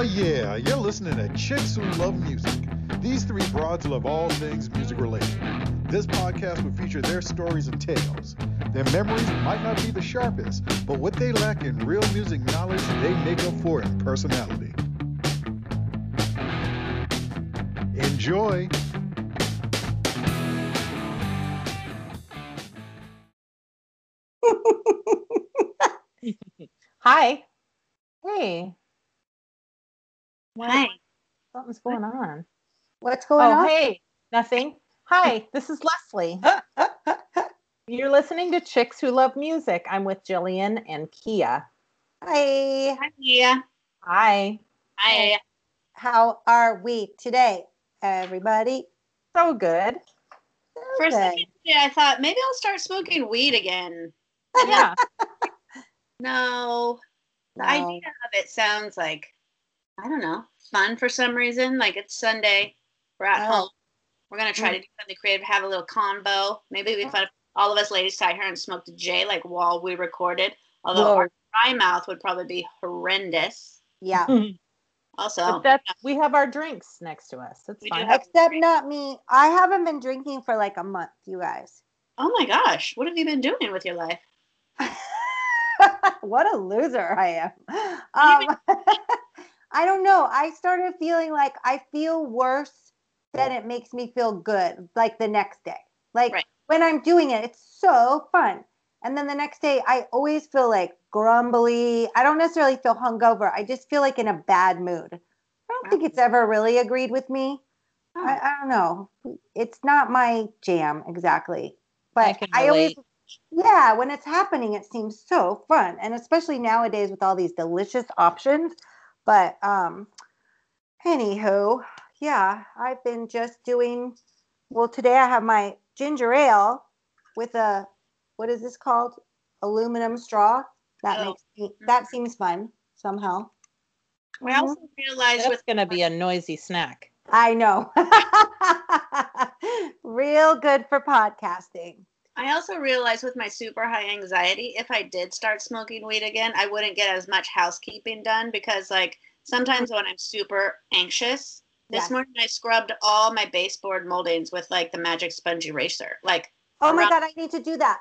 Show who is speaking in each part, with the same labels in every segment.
Speaker 1: Oh, yeah, you're listening to Chicks Who Love Music. These three broads love all things music related. This podcast will feature their stories and tales. Their memories might not be the sharpest, but what they lack in real music knowledge, they make up for in personality. Enjoy!
Speaker 2: Hi. Hey. What-
Speaker 3: Hi.
Speaker 2: Something's going on.
Speaker 4: What's going on?
Speaker 2: oh,
Speaker 4: on?
Speaker 2: hey. Nothing. Hi, this is Leslie. You're listening to Chicks Who Love Music. I'm with Jillian and Kia.
Speaker 4: Hi.
Speaker 3: Hi, Mia.
Speaker 2: Hi.
Speaker 3: Hi.
Speaker 4: How are we today, everybody?
Speaker 2: So good.
Speaker 3: For a
Speaker 4: Okay.
Speaker 3: second today, I thought maybe I'll start smoking weed again.
Speaker 2: Yeah.
Speaker 3: No.
Speaker 4: no.
Speaker 3: The idea of it sounds like, I don't know, fun for some reason. Like it's Sunday, we're at
Speaker 4: Oh.
Speaker 3: home. We're going to try to do something creative, have a little combo. Maybe it'd be fun if all of us ladies sat here and smoked a J like while we recorded. Although
Speaker 4: Whoa.
Speaker 3: our dry mouth would probably be horrendous.
Speaker 4: Yeah.
Speaker 3: Also,
Speaker 2: but that we have our drinks next to us. It's
Speaker 3: We
Speaker 2: fine.
Speaker 4: Except not me. I haven't been drinking for like a month, you guys.
Speaker 3: oh my gosh, what have you been doing with your life?
Speaker 4: what a loser I am. Um, I don't know. I started feeling like I feel worse than it makes me feel good, like the next day. Like
Speaker 3: Right.
Speaker 4: when I'm doing it, it's so fun. And then the next day, I always feel like grumbly. I don't necessarily feel hungover. I just feel like in a bad mood. I don't think it's ever really agreed with me. Oh. I, I don't know. It's not my jam exactly. But
Speaker 2: I
Speaker 4: I always, yeah, when it's happening, it seems so fun. And especially nowadays with all these delicious options. But um, anywho, yeah, I've been just doing, well, today I have my ginger ale with a, what is this called? Aluminum straw. That
Speaker 3: Oh.
Speaker 4: makes me, that seems fun somehow.
Speaker 3: I also realized it's
Speaker 2: going to be a noisy snack.
Speaker 4: I know. Real good for podcasting.
Speaker 3: I also realized with my super high anxiety, if I did start smoking weed again, I wouldn't get as much housekeeping done because, like, sometimes when I'm super anxious, this
Speaker 4: Yes.
Speaker 3: morning I scrubbed all my baseboard moldings with like the magic sponge eraser. Like,
Speaker 4: Oh my
Speaker 3: around-
Speaker 4: god, I need to do that.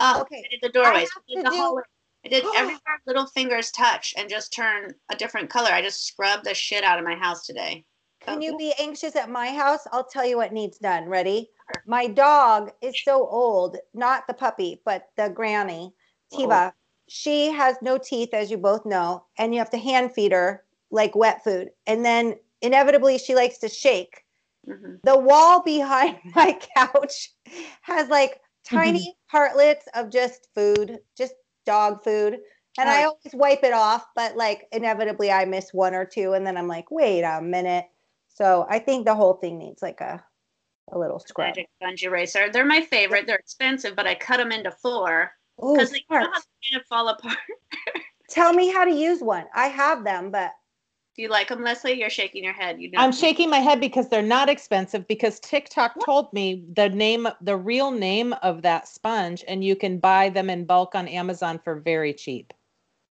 Speaker 3: oh,
Speaker 4: Okay.
Speaker 3: I did the doorways, I did the
Speaker 4: do-
Speaker 3: hallway. I did everywhere little fingers touch and just turn a different color. I just scrubbed the shit out of my house today.
Speaker 4: Can
Speaker 3: Oh,
Speaker 4: you be anxious at my house? I'll tell you what needs done. Ready? My dog is so old, not the puppy, but the granny, Tiba. Oh. She has no teeth, as you both know, and you have to hand feed her like wet food. And then inevitably, she likes to shake.
Speaker 3: Mhm.
Speaker 4: the wall behind my couch has like tiny partlets of just food, just dog food. And I
Speaker 3: Oh.
Speaker 4: always wipe it off, but like inevitably I miss one or two and then I'm like, wait a minute. So I think the whole thing needs like a a little scrub.
Speaker 3: Magic sponge eraser. They're my favorite. They're expensive, but I cut them into four because they you know
Speaker 4: smart.
Speaker 3: how they kind of fall apart.
Speaker 4: Tell me how to use one. I have them, but
Speaker 3: Do you like them, Leslie? You're shaking your head. You know.
Speaker 2: I'm shaking my head because they're not expensive because TikTok told me the name the real name of that sponge and you can buy them in bulk on Amazon for very cheap.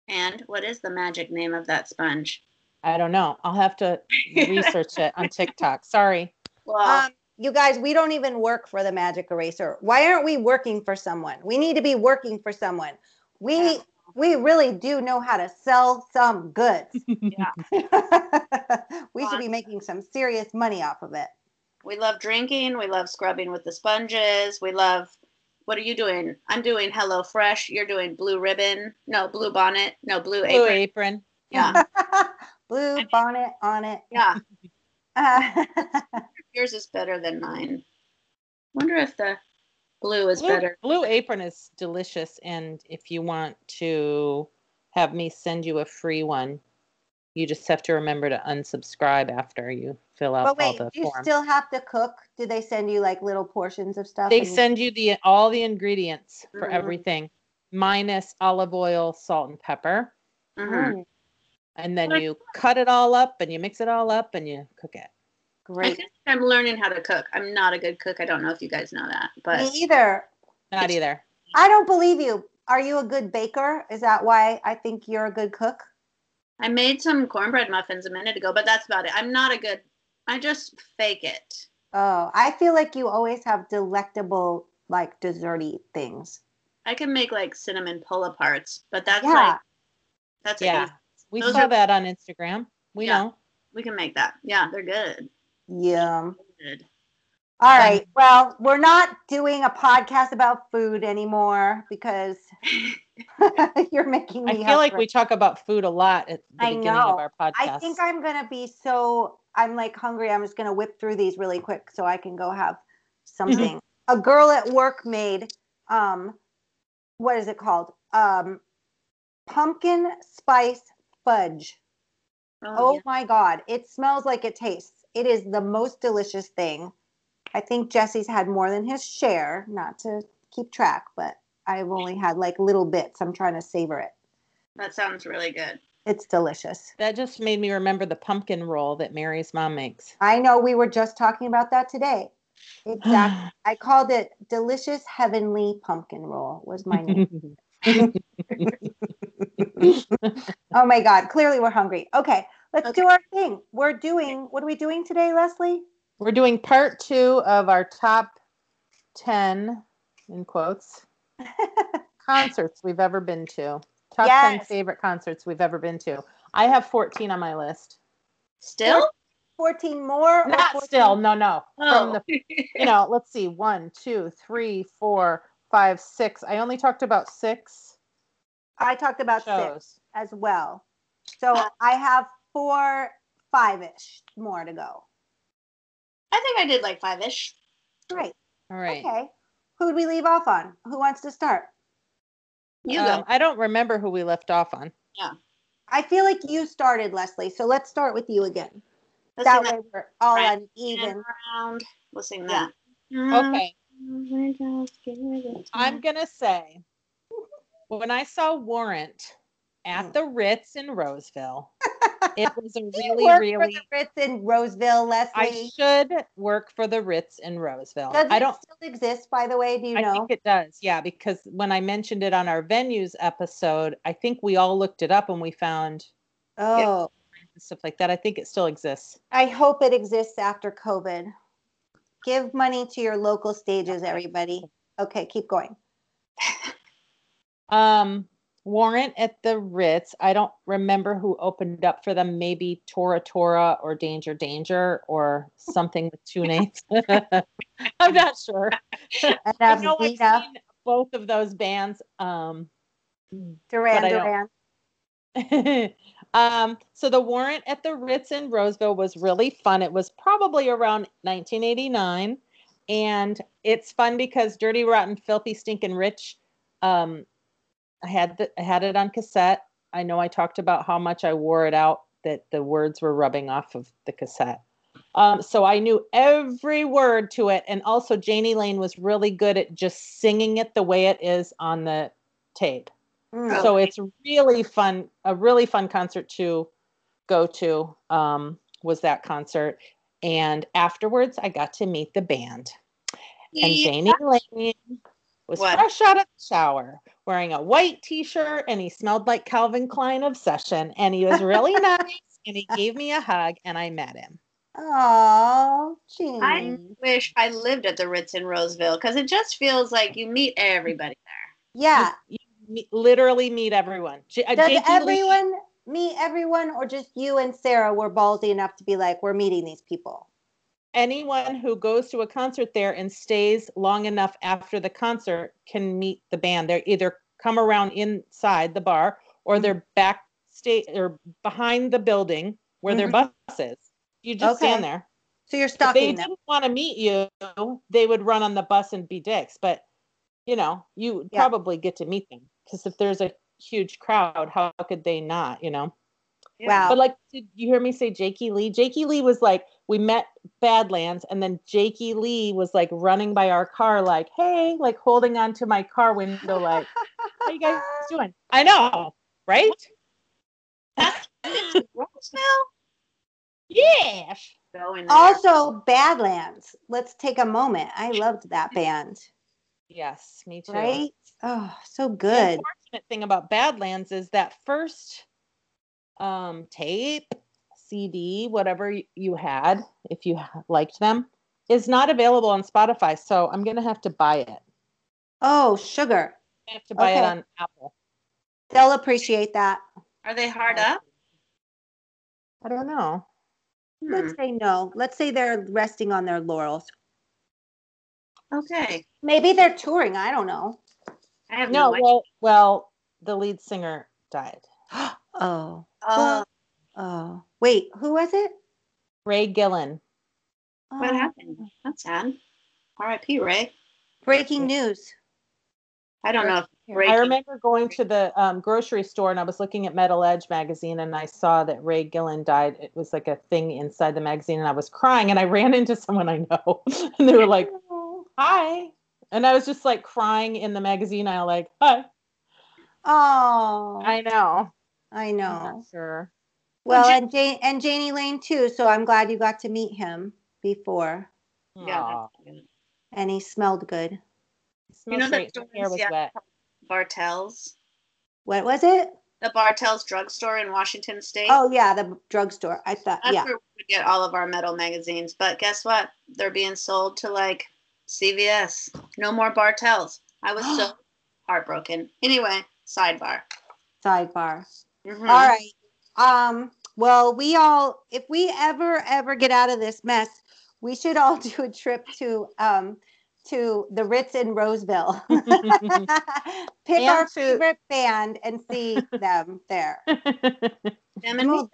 Speaker 3: And what is the magic name of that sponge?
Speaker 2: I don't know. I'll have to research it on TikTok. Sorry.
Speaker 3: Well,
Speaker 4: um, you guys, we don't even work for the magic eraser. Why aren't we working for someone? We need to be working for someone. We we really do know how to sell some goods.
Speaker 3: Yeah.
Speaker 4: we should be making some serious money off of it.
Speaker 3: we love drinking. We love scrubbing with the sponges. We love. What are you doing? I'm doing Hello Fresh. You're doing Blue Ribbon. No, Blue Bonnet. No, Blue Apron.
Speaker 2: Blue
Speaker 3: Apron.
Speaker 2: apron.
Speaker 3: Yeah,
Speaker 4: Blue bonnet on it.
Speaker 3: yeah.
Speaker 4: Uh,
Speaker 3: Yours is better than mine. Wonder if the blue is
Speaker 2: Blue,
Speaker 3: better.
Speaker 2: Blue apron is delicious and if you want to have me send you a free one, you just have to remember to unsubscribe after you fill out
Speaker 4: but wait,
Speaker 2: all the
Speaker 4: do you
Speaker 2: forms.
Speaker 4: still have to cook? Do they send you like little portions of stuff?
Speaker 2: They send you the all the ingredients for
Speaker 3: Mhm.
Speaker 2: everything, minus olive oil, salt, and pepper.
Speaker 3: Mhm.
Speaker 4: Mm,
Speaker 2: And then you cut it all up and you mix it all up and you cook it.
Speaker 3: I
Speaker 4: great.
Speaker 3: think I'm learning how to cook. I'm not a good cook. I don't know if you guys know that, but
Speaker 4: Me
Speaker 3: but
Speaker 4: either.
Speaker 2: Not either.
Speaker 4: I don't believe you. Are you a good baker? Is that why I think you're a good cook?
Speaker 3: I made some cornbread muffins a minute ago, but that's about it. I'm not a good. I just fake it.
Speaker 4: Oh, I feel like you always have delectable, like desserty things.
Speaker 3: I can make like cinnamon pull aparts, but that's
Speaker 4: Yeah.
Speaker 3: like that's
Speaker 2: Yeah.
Speaker 3: easy.
Speaker 2: We
Speaker 3: Those
Speaker 2: saw
Speaker 3: are-
Speaker 2: that on Instagram. We
Speaker 3: Yeah.
Speaker 2: know.
Speaker 3: We can make that. Yeah, they're good. Good.
Speaker 4: All right. Well, we're not doing a podcast about food anymore because you're making me.
Speaker 2: I feel like we talk about food a lot at the
Speaker 4: I
Speaker 2: beginning
Speaker 4: know.
Speaker 2: of our podcast.
Speaker 4: I think I'm gonna be so. I'm like hungry. I'm just gonna whip through these really quick so I can go have something. a girl at work made um, what is it called? Um, pumpkin spice fudge.
Speaker 3: Oh,
Speaker 4: Oh
Speaker 3: yeah.
Speaker 4: my god, it smells like it tastes. It is the most delicious thing. I think Jesse's had more than his share, not to keep track, but I've only had like little bits. I'm trying to savor it.
Speaker 3: that sounds really good.
Speaker 4: It's delicious.
Speaker 2: that just made me remember the pumpkin roll that Mary's mom makes.
Speaker 4: I know we were just talking about that today. Exactly. I called it delicious heavenly pumpkin roll was my name. oh my god, clearly we're hungry. Okay, let's do our thing. We're doing what are we doing today, Leslie?
Speaker 2: We're doing part two of our top 10, in quotes, concerts we've ever been to. Top 10 favorite concerts we've ever been to. I have 14 on my list.
Speaker 3: Still?
Speaker 4: 14 more? or
Speaker 2: Not
Speaker 4: 14
Speaker 2: still, no, no. Oh. From
Speaker 3: Oh.
Speaker 2: the, you know, let's see, one, two, three, four, five, six. I only talked about six
Speaker 4: I talked about six
Speaker 2: shows.
Speaker 4: as well. So I have four, five ish more to go.
Speaker 3: I think I did like five ish.
Speaker 4: Great.
Speaker 2: All right.
Speaker 4: Okay. Who'd we leave off on? Who wants to start?
Speaker 3: You
Speaker 2: Um,
Speaker 3: go.
Speaker 2: I don't remember who we left off on. Yeah.
Speaker 4: I feel like you started, Leslie. So let's start with you again.
Speaker 3: Let's
Speaker 4: that
Speaker 3: sing
Speaker 4: way we're all
Speaker 3: Right.
Speaker 4: uneven.
Speaker 3: round. We'll sing
Speaker 4: Yeah.
Speaker 3: that.
Speaker 2: Okay.
Speaker 3: I'm
Speaker 2: I'm gonna say when I saw Warrant at the Ritz in Roseville, it was a really,
Speaker 4: work for
Speaker 2: really
Speaker 4: the Ritz in Roseville, Leslie.
Speaker 2: I should work for the Ritz in Roseville.
Speaker 4: Does
Speaker 2: I
Speaker 4: it
Speaker 2: don't
Speaker 4: still exist, by the way? Do you
Speaker 2: I
Speaker 4: know?
Speaker 2: think it does, yeah, because when I mentioned it on our venues episode, I think we all looked it up and we found
Speaker 4: oh,
Speaker 2: stuff like that. I think it still exists.
Speaker 4: I hope it exists after COVID. Give money to your local stages, everybody. Okay, keep going.
Speaker 2: Um, Warrant at the Ritz. I don't remember who opened up for them. Maybe Tora Tora or Danger Danger or something with two names. I'm not sure. I
Speaker 4: Enough,
Speaker 2: know I've seen both of those bands. Um,
Speaker 4: Duran
Speaker 2: I
Speaker 4: Duran.
Speaker 2: um, so the warrant at the Ritz in Roseville was really fun. It was probably around 1989, and it's fun because Dirty Rotten Filthy Stinkin' Rich. Um, I had the, I had it on cassette. I know I talked about how much I wore it out that the words were rubbing off of the cassette. Um, so I knew every word to it, and also Jani Lane was really good at just singing it the way it is on the tape.
Speaker 4: Mm.
Speaker 2: So it's really fun, a really fun concert to go to. Um, was that concert, and afterwards I got to meet the band. And. Jani Lane was
Speaker 3: What?
Speaker 2: fresh out of the shower, wearing a white T-shirt, and he smelled like Calvin Klein Obsession, and he was really nice, and he gave me a hug, and I met him.
Speaker 4: Oh,
Speaker 3: jeez.
Speaker 4: I
Speaker 3: wish I lived at the Ritz in Roseville because it just feels like you meet everybody there.
Speaker 4: Yeah.
Speaker 2: You meet, literally meet everyone. J- uh,
Speaker 4: Does
Speaker 2: Jakey Lee-
Speaker 4: everyone meet everyone, or just you and Sarah were ballsy enough to be like, we're meeting these people?
Speaker 2: Anyone who goes to a concert there and stays long enough after the concert can meet the band. They either come around inside the bar or they're mm-hmm. backstage or behind the building where their mm-hmm. bus is. You just
Speaker 4: Okay.
Speaker 2: stand there.
Speaker 4: So you're
Speaker 2: If they
Speaker 4: them.
Speaker 2: didn't want to meet you, they would run on the bus and be dicks. But you know, you
Speaker 4: Yeah.
Speaker 2: probably get to meet them because if there's a huge crowd, how could they not? You know.
Speaker 4: Wow.
Speaker 2: But like, did you hear me say Jakey Lee? Jakey Lee was like, we met Badlands, and then Jakey Lee was like running by our car, like, hey, like holding onto my car window, like, how you guys doing? I know, right?
Speaker 3: That's Roseville.
Speaker 2: Yeah.
Speaker 4: Also, Badlands. Let's take a moment. I loved that band.
Speaker 2: Yes, me too.
Speaker 4: Right? Oh, so good.
Speaker 2: The unfortunate thing about Badlands is that first um, tape, CD, whatever you had, if you liked them, is not available on Spotify. So I'm gonna have to buy it.
Speaker 4: Oh, sugar.
Speaker 2: I have to buy it on Apple.
Speaker 4: They'll appreciate that.
Speaker 3: Are they hard up?
Speaker 2: I don't know.
Speaker 3: Hmm.
Speaker 4: Let's say no. Let's say they're resting on their laurels.
Speaker 3: Okay.
Speaker 4: Maybe they're touring. I don't know.
Speaker 3: I have
Speaker 2: No,
Speaker 3: no, idea.
Speaker 2: well, well, the lead singer died.
Speaker 4: Oh.
Speaker 3: Oh,
Speaker 4: Oh. Wait, who was it?
Speaker 2: Ray Gillen.
Speaker 3: what
Speaker 4: Oh.
Speaker 3: happened? That's sad. R.I.P. Ray.
Speaker 4: Breaking news.
Speaker 3: I don't know if
Speaker 4: Here.
Speaker 3: Ray.
Speaker 2: I remember going to the um, grocery store and I was looking at Metal Edge magazine and I saw that Ray Gillen died. It was like a thing inside the magazine and I was crying and I ran into someone I know and they were like, "Hi," and I was just like crying in the magazine aisle, like, "Hi."
Speaker 4: Oh, I,
Speaker 2: I know.
Speaker 4: I
Speaker 2: I'm
Speaker 4: know.
Speaker 2: not sure.
Speaker 4: Well,
Speaker 3: Well,
Speaker 4: and Jane and Jani Lane too. So I'm glad you got to meet him before,
Speaker 3: Yeah, that's good.
Speaker 4: and he smelled good.
Speaker 2: it
Speaker 3: You know that
Speaker 2: great.
Speaker 3: store in
Speaker 2: was
Speaker 3: Seattle
Speaker 2: wet.
Speaker 4: What was it?
Speaker 3: The Bartell's drugstore in Washington State.
Speaker 4: Oh yeah, the drugstore. I thought.
Speaker 3: That's
Speaker 4: Yeah.
Speaker 3: where we get all of our metal magazines. But guess what? They're being sold to like CVS. No more Bartels. I was so heartbroken. Anyway, sidebar.
Speaker 4: Sidebar.
Speaker 3: Mhm.
Speaker 4: All right. Um, well, we all, if we ever, ever get out of this mess, we should all do a trip to um to the Ritz in Roseville. Pick
Speaker 2: And
Speaker 4: our
Speaker 2: to-
Speaker 4: favorite band and see them there.
Speaker 3: Them and me.
Speaker 4: Well,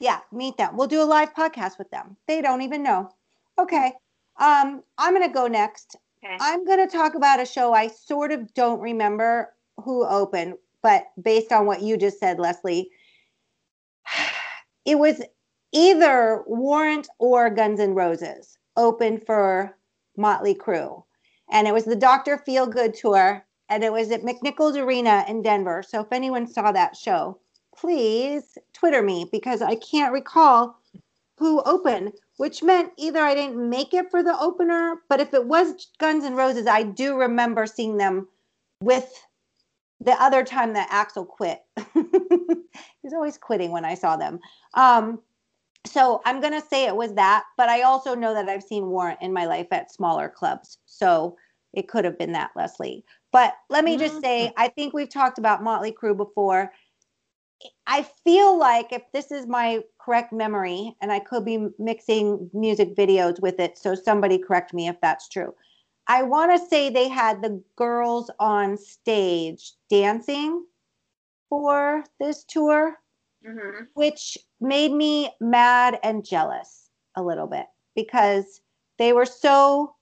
Speaker 4: Yeah, meet them. We'll do a live podcast with them. They don't even know. Okay. Um, I'm gonna go next.
Speaker 3: Okay.
Speaker 4: I'm going to talk about a show I sort of don't remember who opened, but based on what you just said, Leslie, it was either Warrant or Guns N' Roses open for Motley Crue. And it was the Dr. Feelgood tour, and it was at McNichols Arena in Denver. So if anyone saw that show, please Twitter me because I can't recall who opened, which meant either I didn't make it for the opener, but if it was Guns N' Roses, I do remember seeing them with the other time that Axl quit. He's always quitting when I saw them. Um, so I'm gonna say it was that, but I also know that I've seen Warrant in my life at smaller clubs, so it could have been that, Leslie. But let me just say, I think we've talked about Motley Crue before. I feel like if this is my correct memory, and I could be mixing music videos with it, so somebody correct me if that's true. I want to say they had the girls on stage dancing for this tour,
Speaker 3: Mhm.
Speaker 4: which made me mad and jealous a little bit because they were so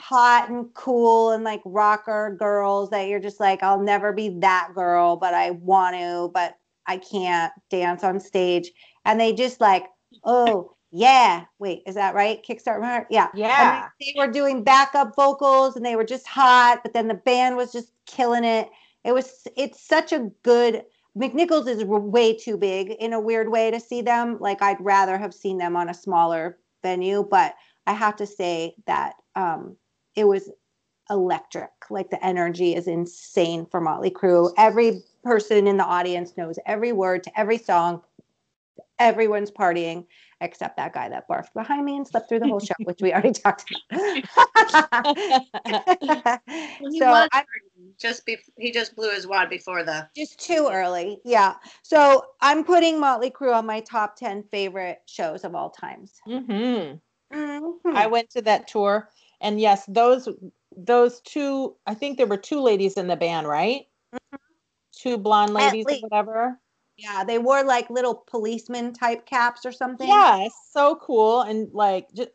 Speaker 4: hot and cool and like rocker girls that you're just like, I'll never be that girl, but I want to, but I can't dance on stage. And they just like, oh, yeah. Wait, is that right? Kickstart? Yeah.
Speaker 2: Yeah.
Speaker 4: they, they were doing backup vocals and they were just hot, but then the band was just killing it. It was, it's such a good, McNichols is way too big in a weird way to see them. Like, I'd rather have seen them on a smaller venue, but I have to say that um, it was electric. Like, the energy is insane for Motley Crue. Every person in the audience knows every word to every song. Everyone's partying except that guy that barfed behind me and slept through the whole show, which we already talked about.
Speaker 3: Well, he
Speaker 4: so
Speaker 3: was
Speaker 4: I'm
Speaker 3: just be- he just blew his wad before the
Speaker 4: just too early. Yeah. So I'm putting Motley Crue on my top 10 favorite shows of all times.
Speaker 2: hmm
Speaker 4: Mhm.
Speaker 2: I went to that tour, and yes, those those two. I think there were two ladies in the band, right? Two blonde
Speaker 4: Mm-hmm. At
Speaker 2: ladies or whatever.
Speaker 4: Yeah, they wore like little policeman type caps or something.
Speaker 2: Yes, so cool, and like just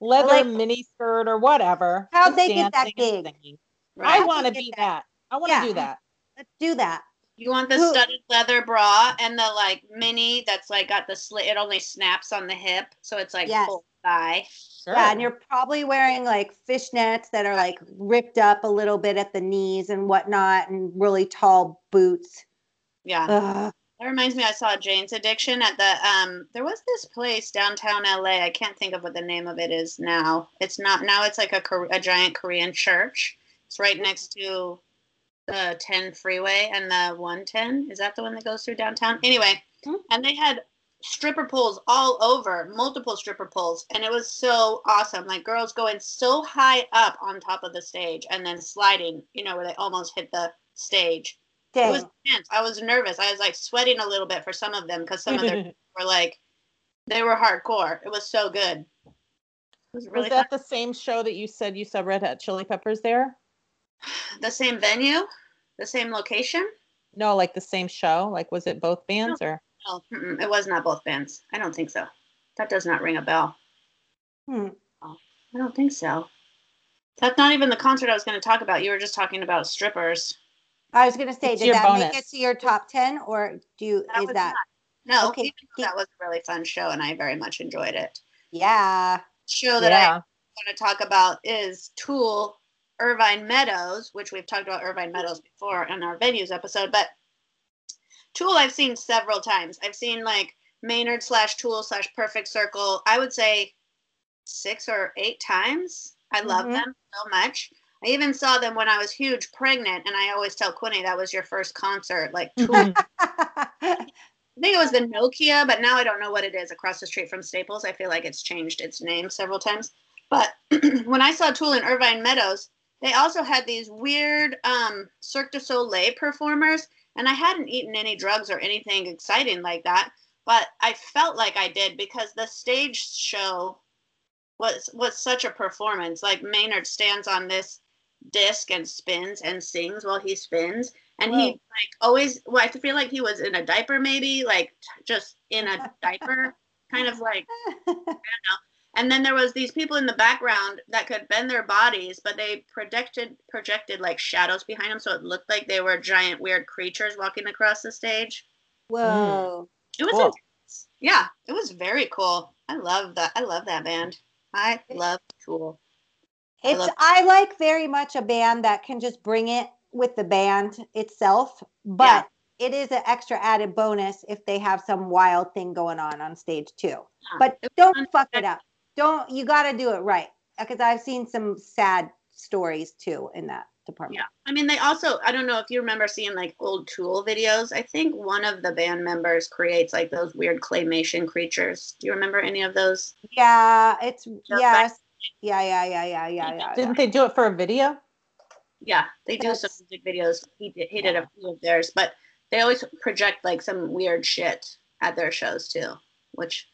Speaker 2: leather
Speaker 4: like-
Speaker 2: mini skirt or whatever.
Speaker 4: How'd they get that
Speaker 2: dancing
Speaker 4: gig?
Speaker 3: right.
Speaker 2: I want to be
Speaker 4: that.
Speaker 2: that. I want to
Speaker 4: Yeah.
Speaker 2: do that.
Speaker 4: Let's do that.
Speaker 3: You want the
Speaker 4: Who-
Speaker 3: studded leather bra and the like mini that's like got the slit. It only snaps on the hip, so it's like
Speaker 4: Yes.
Speaker 3: full thigh.
Speaker 2: Sure.
Speaker 4: Yeah, and you're probably wearing like fishnets that are like ripped up a little bit at the knees and whatnot, and really tall boots.
Speaker 3: Yeah,
Speaker 4: Ugh.
Speaker 3: that reminds me. I saw Jane's Addiction at the um. There was this place downtown LA. I can't think of what the name of it is now. It's not now. It's like a a giant Korean church. It's right next to the 10 freeway and the 110. Is that the one that goes through downtown? Anyway,
Speaker 2: Mhm.
Speaker 3: and they had stripper poles all over, multiple stripper poles, and it was so awesome. Like girls going so high up on top of the stage and then sliding, you know, where they almost hit the stage. It was intense. I was nervous. I was like sweating a little bit for some of them because some of them were like, they were hardcore. It was so good. It was really
Speaker 2: was that the same show that you said you saw Red Hot Chili Peppers there?
Speaker 3: the same venue, the same location.
Speaker 2: No, like the same show. Like, was it both bands or?
Speaker 3: No, mm-mm, it was not both bands. I don't think so. That does not ring a bell.
Speaker 4: Hmm.
Speaker 3: I don't think so. That's not even the concert I was going to talk about. You were just talking about strippers.
Speaker 4: I was gonna say,
Speaker 2: It's
Speaker 4: did
Speaker 2: your
Speaker 4: that make it to your top ten, or do you
Speaker 3: That
Speaker 4: is that?
Speaker 3: not- No,
Speaker 4: Okay,
Speaker 3: even that was a really fun show, and I very much enjoyed it.
Speaker 4: Yeah.
Speaker 3: Show that I want to talk about is Tool Irvine Meadows, which we've talked about Irvine Meadows before in our venues episode. But Tool, I've seen several times. I've seen like Maynard slash Tool slash Perfect Circle. I would say six or eight times. I love
Speaker 4: Mhm.
Speaker 3: them so much. I even saw them when I was huge pregnant, and I always tell Quinny that was your first concert. Like Tool I think it was the Nokia, but now I don't know what it is across the street from Staples. I feel like it's changed its name several times. But when I saw Tool in Irvine Meadows, they also had these weird um, Cirque du Soleil performers, and I hadn't eaten any drugs or anything exciting like that, but I felt like I did because the stage show was was such a performance. Like Maynard stands on this disc and spins and sings while he spins, and he like always. Well, I feel like he was in a diaper, maybe like just in a diaper, kind of like and then there was these people in the background that could bend their bodies but they projected projected like shadows behind them so it looked like they were giant weird creatures walking across the stage
Speaker 4: Whoa.
Speaker 3: it was
Speaker 2: Cool.
Speaker 3: intense. yeah it was very cool i love that i love that band i love tool I
Speaker 4: It's
Speaker 3: love-
Speaker 4: I like very much a band that can just bring it with the band itself, but it is an extra added bonus if they have some wild thing going on on stage too. But don't fuck it up. Don't you got to do it right because I've seen some sad stories too in that department.
Speaker 3: yeah i mean they also i don't know if you remember seeing like old tool videos i think one of the band members creates like those weird claymation creatures do you remember any of those
Speaker 4: Yeah, it's yes. Yeah, yeah, yeah, yeah, yeah, yeah. yeah.
Speaker 2: Didn't they do it for a video?
Speaker 3: Yeah, they do some music videos. He did, he did a few of theirs, but they always project like some weird shit at their shows too, which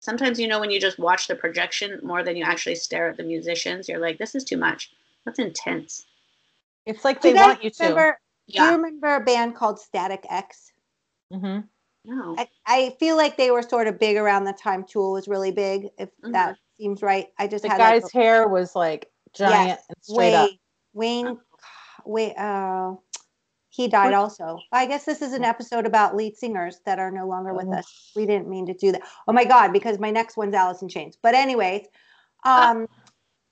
Speaker 3: sometimes you know when you just watch the projection more than you actually stare at the musicians, you're like, this is too much. That's intense.
Speaker 2: It's like
Speaker 4: Do
Speaker 2: they want you to.
Speaker 4: remember, Do you remember a band called Static X?
Speaker 2: Mm-hmm.
Speaker 3: No.
Speaker 4: I, I feel like they were sort of big around the time Tool was really big, if that seems right. I just
Speaker 2: The
Speaker 4: had
Speaker 2: guy's
Speaker 4: like
Speaker 2: hair was like giant and straight up.
Speaker 4: Wayne, Wayne, wait, uh, he died also. I guess this is an episode about lead singers that are no longer with
Speaker 2: Oh.
Speaker 4: us. We didn't mean to do that. Oh my God, because my next one's Alice in Chains. But anyways,
Speaker 2: Ah.
Speaker 4: um,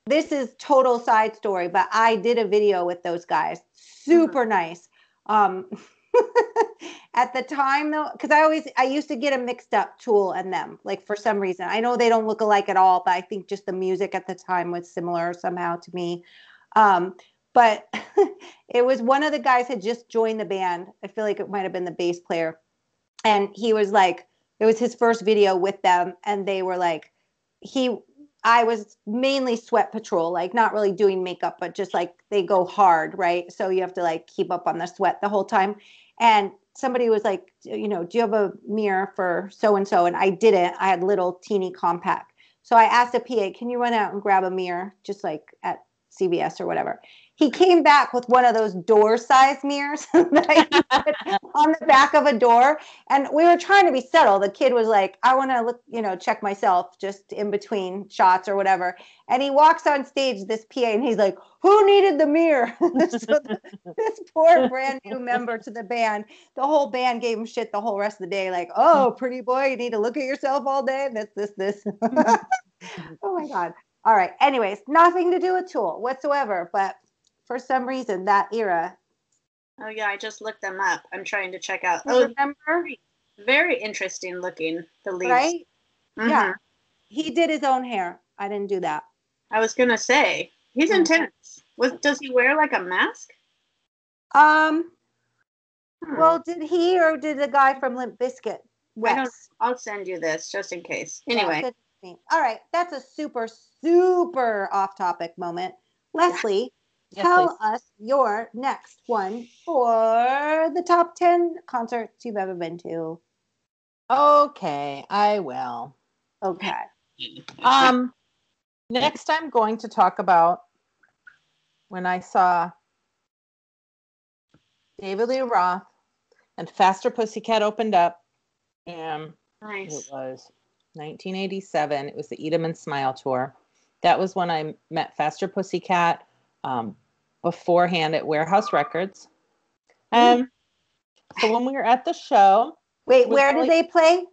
Speaker 4: this is total side story, but I did a video with those guys. Super nice. Um, at the time though, because I always I used to get them mixed up, Tool and them, like for some reason. I know they don't look alike at all, but I think just the music at the time was similar somehow to me. Um, but it was one of the guys had just joined the band. I feel like it might have been the bass player. And he was like, it was his first video with them, and they were like, he I was mainly sweat patrol, like not really doing makeup, but just like they go hard, right? So you have to like keep up on the sweat the whole time. And somebody was like, you know, do you have a mirror for so and so? And I didn't. I had little teeny compact. So I asked a PA, can you run out and grab a mirror, just like at CVS or whatever? He came back with one of those door size mirrors that you put on the back of a door. And we were trying to be subtle. The kid was like, I want to look, you know, check myself just in between shots or whatever. And he walks on stage, this PA, and he's like, Who needed the mirror? so the, this poor brand new member to the band, the whole band gave him shit the whole rest of the day, like, Oh, hmm. pretty boy, you need to look at yourself all day. This, this, this. oh my God. All right. Anyways, nothing to do with Tool whatsoever. But for some reason, that era,
Speaker 3: Oh yeah, I just looked them up. I'm trying to check out.
Speaker 4: you
Speaker 3: Oh,
Speaker 4: remember?
Speaker 3: very interesting looking. The leads.
Speaker 4: Right?
Speaker 3: Mhm.
Speaker 4: Yeah. He did his own hair. I didn't do that.
Speaker 3: I was gonna say he's
Speaker 4: Mhm.
Speaker 3: intense. Was does he wear like a mask?
Speaker 4: Um,
Speaker 3: Hmm.
Speaker 4: well, did he or did the guy from Limp Bizkit?
Speaker 3: Wax?
Speaker 4: I
Speaker 3: will send you this just in case. Anyway,
Speaker 4: send it to me. All right, that's a super super off topic moment. Leslie,
Speaker 2: Yes,
Speaker 4: tell
Speaker 2: please.
Speaker 4: us your next one for the top 10 concerts you've ever been to.
Speaker 2: Okay, I will.
Speaker 4: Okay.
Speaker 2: Um, next, I'm going to talk about when I saw David Lee Roth and Faster Pussycat opened up, and it was 1987. It was the Eat 'em and Smile tour. That was when I met Faster Pussycat um, beforehand at Warehouse Records. Um, so when we were at the show,
Speaker 4: Wait, where did they play?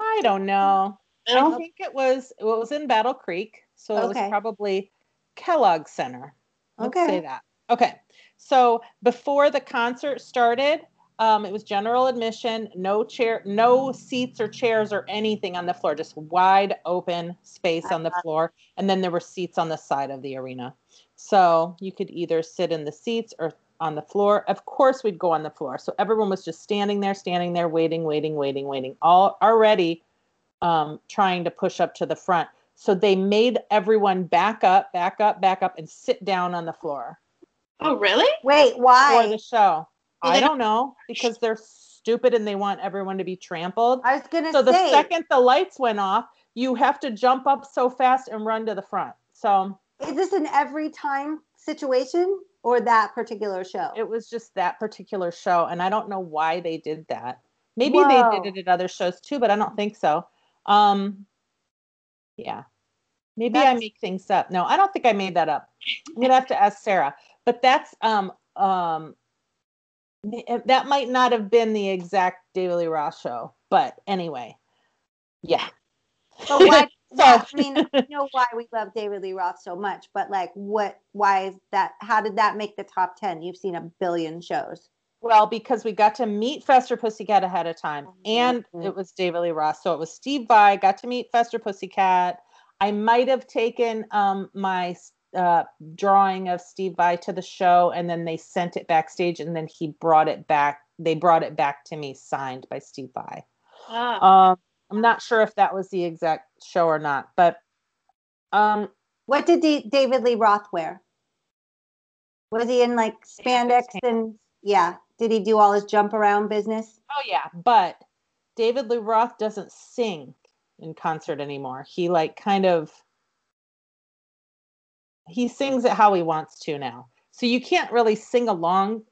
Speaker 2: I don't know. I
Speaker 3: Bill?
Speaker 2: think it was it was in Battle Creek, so it
Speaker 4: Okay.
Speaker 2: was probably Kellogg Center. Let's
Speaker 4: Okay.
Speaker 2: say that. Okay. So before the concert started, um, it was general admission, no chair, no seats or chairs or anything on the floor, just wide open space on the floor, and then there were seats on the side of the arena. So you could either sit in the seats or on the floor. Of course, we'd go on the floor. So everyone was just standing there, standing there, waiting, waiting, waiting, waiting, all already um, trying to push up to the front. So they made everyone back up, back up, back up, and sit down on the floor
Speaker 3: Oh, really?
Speaker 4: Wait, why?
Speaker 2: for the show.
Speaker 3: Well,
Speaker 2: I don't know because they're stupid and they want everyone to be trampled.
Speaker 4: I was gonna
Speaker 2: So the second the lights went off, you have to jump up so fast and run to the front. So
Speaker 4: Is this an every time situation or that particular show?
Speaker 2: it was just that particular show, and I don't know why they did that. Maybe
Speaker 4: Whoa.
Speaker 2: they did it at other shows too, but I don't think so. Um, yeah, maybe I make things up. No, I don't think I made that up. I'm gonna have to ask Sarah. But that's um um that might not have been the exact Daily Ross show, but anyway, yeah.
Speaker 4: But why?
Speaker 2: So-
Speaker 4: I mean, I know why we love David Lee Roth so much, but like, what? Why is that? How did that make the top ten? You've seen a billion shows.
Speaker 2: Well, because we got to meet Faster Pussycat ahead of time, and
Speaker 4: Mhm.
Speaker 2: it was David Lee Roth, So it was Steve Vai. Got to meet Faster Pussycat. I might have taken um, my uh, drawing of Steve Vai to the show, and then they sent it backstage, and then he brought it back. They brought it back to me, signed by Steve Vai.
Speaker 3: Oh,
Speaker 2: Um, I'm not sure if that was the exact show or not, but um,
Speaker 4: What did D- David Lee Roth wear? Was he in like spandex and yeah? Did he do all his jump around business?
Speaker 2: Oh yeah, but David Lee Roth doesn't sing in concert anymore. He like kind of he sings it how he wants to now. So you can't really sing along,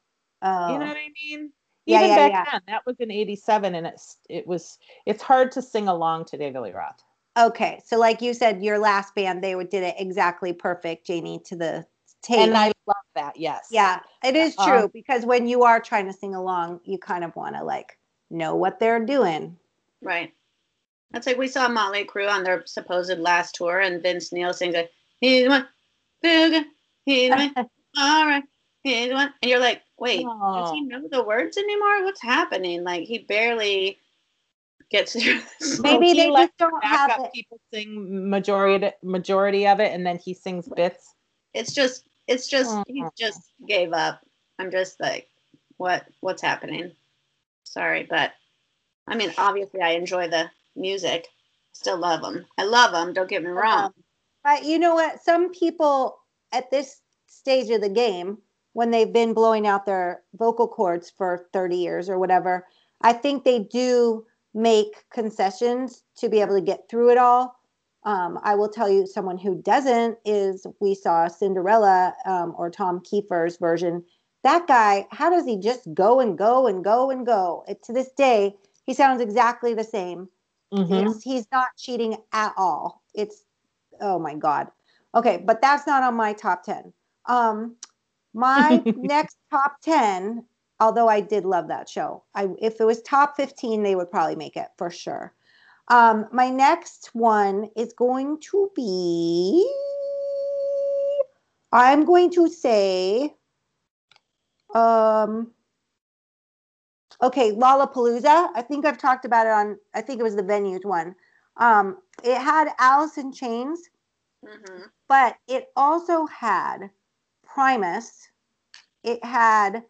Speaker 4: Oh,
Speaker 2: you know what I mean?
Speaker 4: Yeah,
Speaker 2: Even
Speaker 4: yeah,
Speaker 2: back
Speaker 4: yeah.
Speaker 2: then, that was in 87 and it's it was it's hard to sing along to David Lee Roth.
Speaker 4: okay. So like you said, your last band they would- did it exactly perfect, Jani, to the tape.
Speaker 2: And I love that. Yes.
Speaker 4: yeah, it is
Speaker 2: Uh,
Speaker 4: true because when you are trying to sing along, you kind of want to like know what they're doing.
Speaker 3: right. That's like we saw Motley Crue on their supposed last tour, and Vince Neil sings like, "He's one, booga, he's one, all right, he's one," and you're like, "Wait, does he know the words anymore? What's happening?" Like he barely gets through. This.
Speaker 4: Maybe they just don't have it.
Speaker 2: people sing majority majority of it and then he sings bits.
Speaker 3: It's just, it's just, he
Speaker 2: Mhm.
Speaker 3: just gave up. I'm just like, what, what's happening? Sorry, but I mean, obviously, I enjoy the music. Still love them. I love them. Don't get me wrong.
Speaker 4: But you know what? Some people at this stage of the game, when they've been blowing out their vocal cords for 30 years or whatever, I think they do make concessions to be able to get through it all. Um, I will tell you, someone who doesn't is we saw Cinderella um, or Tom Kiefer's version. That guy, how does he just go and go and go and go? It, to this day, he sounds exactly the same.
Speaker 2: Mhm.
Speaker 4: It's, he's not cheating at all. It's oh my god. Okay, but that's not on my top 10. Um my next top 10, although I did love that show. I if it was top 15, they would probably make it for sure. Um my next one is going to be I'm going to say um okay, Lollapalooza. I think I've talked about it on I think it was the venues one. Um, it had Alice in Chains,
Speaker 3: hmm
Speaker 4: but it also had Primus it had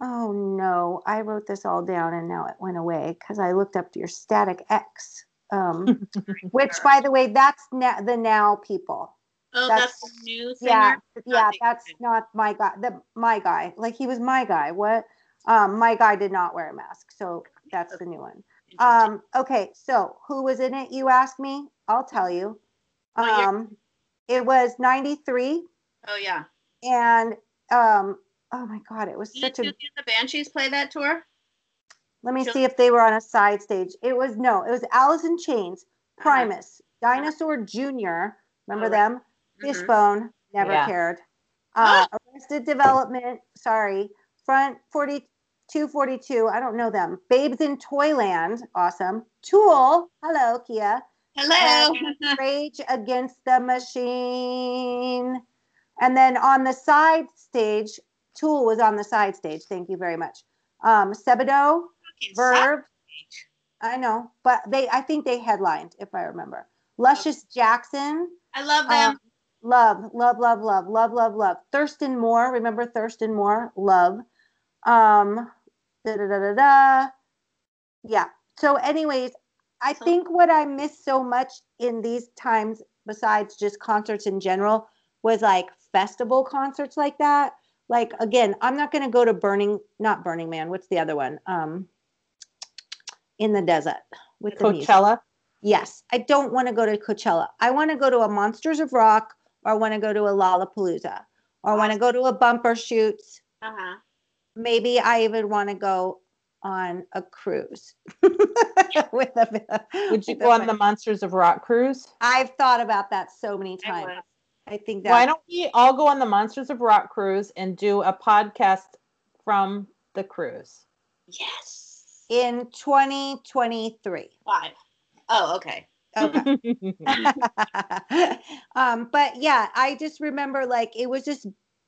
Speaker 4: oh no, I wrote this all down and now it went away because I looked up your Static X. Um, which by the way, that's na- the now people.
Speaker 3: Oh,
Speaker 4: that's-
Speaker 3: that's, the new singer.
Speaker 4: Yeah, yeah,
Speaker 3: the-
Speaker 4: that's not my guy. The my guy, like he was my guy. What? Um, my guy did not wear a mask, so that's the new one. Um, okay, so who was in it? You asked me. I'll tell you.
Speaker 3: What year?
Speaker 4: Um, it was '93,
Speaker 3: oh yeah.
Speaker 4: And um, oh my god, it was
Speaker 3: Did
Speaker 4: such
Speaker 3: you
Speaker 4: a.
Speaker 3: see the Banshees play that tour?
Speaker 4: Let me
Speaker 3: Just-
Speaker 4: see if they were on a side stage. It was no, it was Alice in Chains,
Speaker 3: Uh-huh.
Speaker 4: Primus, Dinosaur Jr. Remember
Speaker 3: Oh, right.
Speaker 4: them?
Speaker 3: Mhm.
Speaker 4: Fishbone, never
Speaker 2: Yeah.
Speaker 4: cared. Uh, Arrested Development, sorry. Front 4242, I don't know them. Babes in Toyland, awesome. Tool, hello, Kia.
Speaker 3: Hello.
Speaker 4: Rage Against the Machine. And then on the side stage, Tool was on the side stage. Thank you very much. Um, Sebadoh. I know, but they, I think they headlined, if I remember. Luscious Jackson,
Speaker 3: I love them.
Speaker 4: um, love, love, love, love, love, love, love. Thurston Moore, remember Thurston Moore? Love. Um, da da da da da. Yeah. So, anyways, I think what I miss so much in these times, besides just concerts in general, was like festival concerts like that. Like again, I'm not going to go to Burning, not Burning Man. What's the other one? Um, in the desert with.
Speaker 2: Coachella.
Speaker 4: Yes, I don't want to go to Coachella. I want to go to a Monsters of Rock or I want to go to a Lollapalooza or I want to go to a Bumbershoots.
Speaker 3: Uh-huh.
Speaker 4: Maybe I even want to go on a cruise. with a,
Speaker 2: Would you go on the. Monsters of Rock cruise?
Speaker 4: I've thought about that so many times.
Speaker 3: Would.
Speaker 4: I think that
Speaker 2: Why don't we all go on the Monsters of Rock cruise and do a podcast from the cruise?
Speaker 3: Yes.
Speaker 4: in 2023.
Speaker 3: Five. Oh, okay.
Speaker 4: Okay. um, but yeah, I just remember like it was just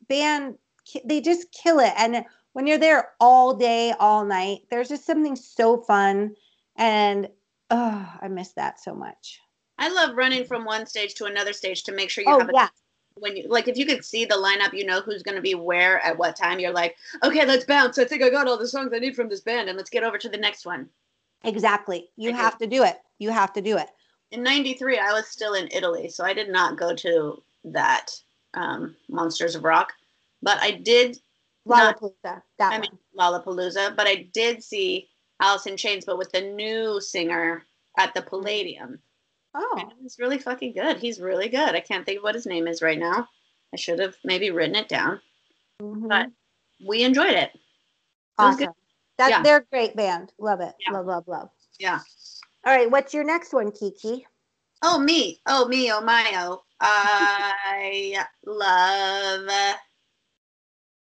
Speaker 4: band. They just kill it, and when you're there all day, all night, there's just something so fun, and oh, I miss that so much.
Speaker 3: I love running from one stage to another stage to make sure you
Speaker 4: Oh
Speaker 3: have a
Speaker 4: yeah,
Speaker 3: when you like if you could see the lineup, you know who's going to be where at what time. You're like, okay, let's bounce. I think I got all the songs I need from this band, and let's get over to the next one.
Speaker 4: exactly. You
Speaker 3: I do.
Speaker 4: have to do it. You have to do it.
Speaker 3: In '93, I was still in Italy, so I did not go to that um, Monsters of Rock, but I did. Not-
Speaker 4: Lollapalooza. That
Speaker 3: I
Speaker 4: one.
Speaker 3: mean Lollapalooza, but I did see Alice in Chains, but with the new singer at the Palladium.
Speaker 4: Oh,
Speaker 3: was really fucking good. He's really good. I can't think of what his name is right now. I should have maybe written it down.
Speaker 4: mhm.
Speaker 3: but- We enjoyed it. It was good.
Speaker 4: awesome. That
Speaker 3: Yeah.
Speaker 4: they're a great band. Love it.
Speaker 3: Yeah.
Speaker 4: Love, love, love.
Speaker 3: Yeah.
Speaker 4: All right, what's your next one, Kiki?
Speaker 3: Oh me. Oh me. Oh my. Oh. I love.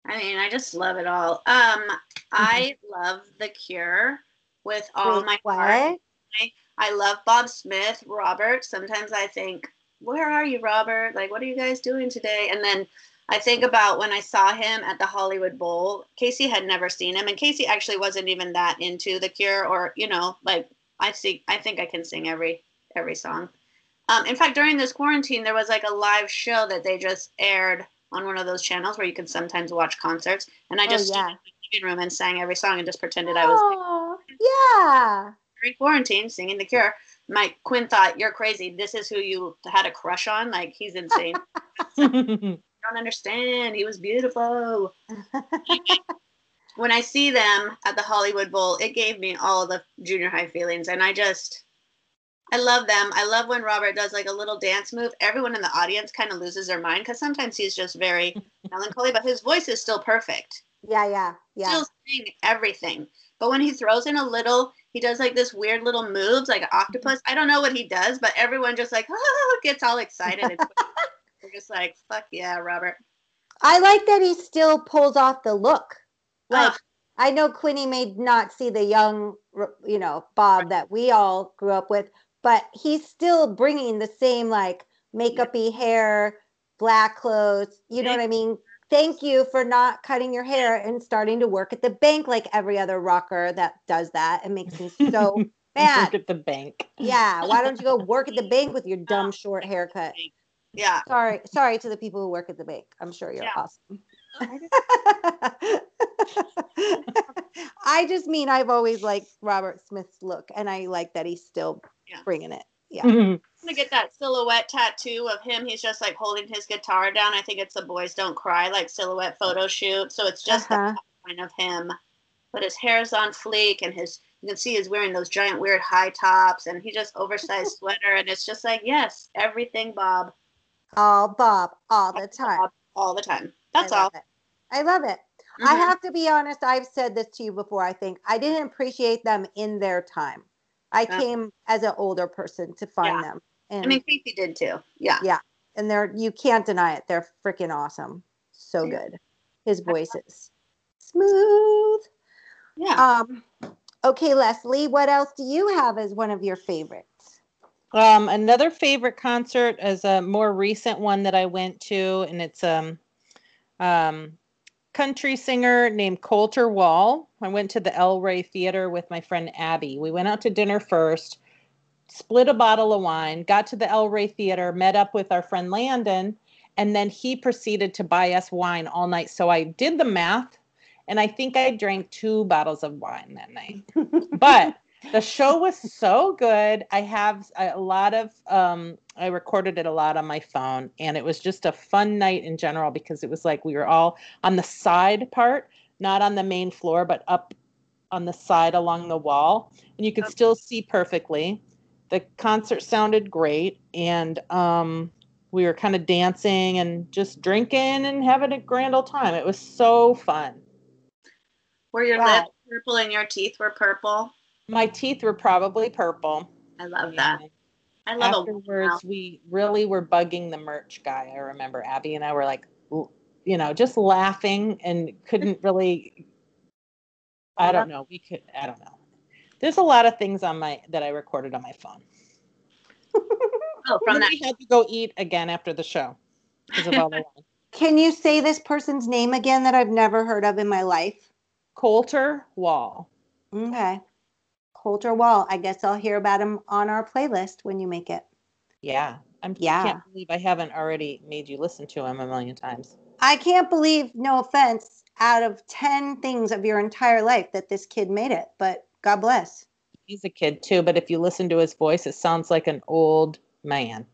Speaker 3: I mean, I just love it all. Um, I love The Cure with all
Speaker 4: Wait,
Speaker 3: my
Speaker 4: what?
Speaker 3: heart. I love Bob Smith, Robert. Sometimes I think, where are you, Robert? Like, what are you guys doing today? And then I think about when I saw him at the Hollywood Bowl. Casey had never seen him, and Casey actually wasn't even that into The Cure, or you know, like I see. I think I can sing every every song. Um, in fact, during this quarantine, there was like a live show that they just aired on one of those channels where you can sometimes watch concerts, and I
Speaker 4: Oh,
Speaker 3: just stood in the living room and sang every song and just pretended I was
Speaker 4: Oh, yeah.
Speaker 3: During quarantine singing The Cure. Mike Quinn thought, "You're crazy. This is who you had a crush on. Like he's insane. don't understand. He was beautiful." when I see them at the Hollywood Bowl, it gave me all the junior high feelings, and I just, I love them. I love when Robert does like a little dance move. Everyone in the audience kind of loses their mind because sometimes he's just very melancholy, but his voice is still perfect.
Speaker 4: Yeah, yeah, yeah.
Speaker 3: Still saying everything. But when he throws in a little, he does like this weird little moves, like an octopus. I don't know what he does, but everyone just like oh, gets all excited. And we're just like, fuck yeah, Robert.
Speaker 4: I like that he still pulls off the look. Like. I know Quinny may not see the young, you know, Bob that we all grew up with, but he's still bringing the same like makeupy hair, black clothes. You know what I mean? Thank you for not cutting your hair and starting to work at the bank like every other rocker that does that. It makes me so mad.
Speaker 2: Work at the bank.
Speaker 4: Yeah, why don't you go work at the bank with your dumb short haircut?
Speaker 3: Yeah.
Speaker 4: Sorry, sorry to the people who work at the bank. I'm sure you're
Speaker 3: Yeah.
Speaker 4: awesome. I just mean I've always liked Robert Smith's look, and I like that he's still
Speaker 3: Yeah.
Speaker 4: bringing it. Yeah.
Speaker 2: Mhm.
Speaker 3: I'm gonna get that silhouette tattoo of him. He's just like holding his guitar down. I think it's the Boys Don't Cry like silhouette photo shoot. So it's just
Speaker 4: Uh-huh.
Speaker 3: the outline of him, but his hair's on fleek and his you can see he's wearing those giant weird high tops and he just oversized sweater and it's just like yes, everything Bob
Speaker 4: All Bob, all the time.
Speaker 3: Bob, all the time. That's
Speaker 4: I
Speaker 3: all.
Speaker 4: It. I love it. I
Speaker 3: Mhm.
Speaker 4: have to be honest. I've said this to you before. I think I didn't appreciate them in their time. I
Speaker 3: Yeah.
Speaker 4: came as an older person to find
Speaker 3: Yeah.
Speaker 4: them, and
Speaker 3: I mean Casey did too. Yeah. Yeah.
Speaker 4: And they're you can't deny it. They're freaking awesome. So good. His voice is smooth.
Speaker 3: Yeah.
Speaker 4: Um. Okay, Leslie. What else do you have as one of your favorites?
Speaker 2: Um, another favorite concert is a more recent one that I went to, and it's um, um, country singer named Colter Wall. I went to the El Rey Theater with my friend Abby. We went out to dinner first, split a bottle of wine, got to the El Rey Theater, met up with our friend Landon, and then he proceeded to buy us wine all night. So I did the math, and I think I drank two bottles of wine that night. But the show was so good. I have a lot of um I recorded it a lot on my phone and it was just a fun night in general because it was like we were all on the side part, not on the main floor but up on the side along the wall and you could still see perfectly. The concert sounded great and um we were kind of dancing and just drinking and having a grand old time. It was so fun.
Speaker 3: Were your
Speaker 4: Wow.
Speaker 3: lips purple and your teeth were purple?
Speaker 2: My teeth were probably purple.
Speaker 3: I love that.
Speaker 2: and-
Speaker 3: I love a
Speaker 2: afterwards we really were bugging the merch guy i remember abby and i were like you know just laughing and couldn't really i don't know we could i don't know there's a lot of things on my that i recorded on my phone
Speaker 3: Oh, from that.
Speaker 2: we had to go eat again after the show because of all the wine
Speaker 4: Can you say this person's name again that I've never heard of in my life?
Speaker 2: colter wall
Speaker 4: Okay. Colter Wall. I guess I'll hear about him on our playlist when you make it.
Speaker 2: yeah i'm
Speaker 4: Yeah.
Speaker 2: can't believe i haven't already made you listen to him a million times
Speaker 4: I can't believe, no offense, out of 10 things of your entire life that this kid made it, but God bless.
Speaker 2: he's a kid too but if you listen to his voice it sounds like an old man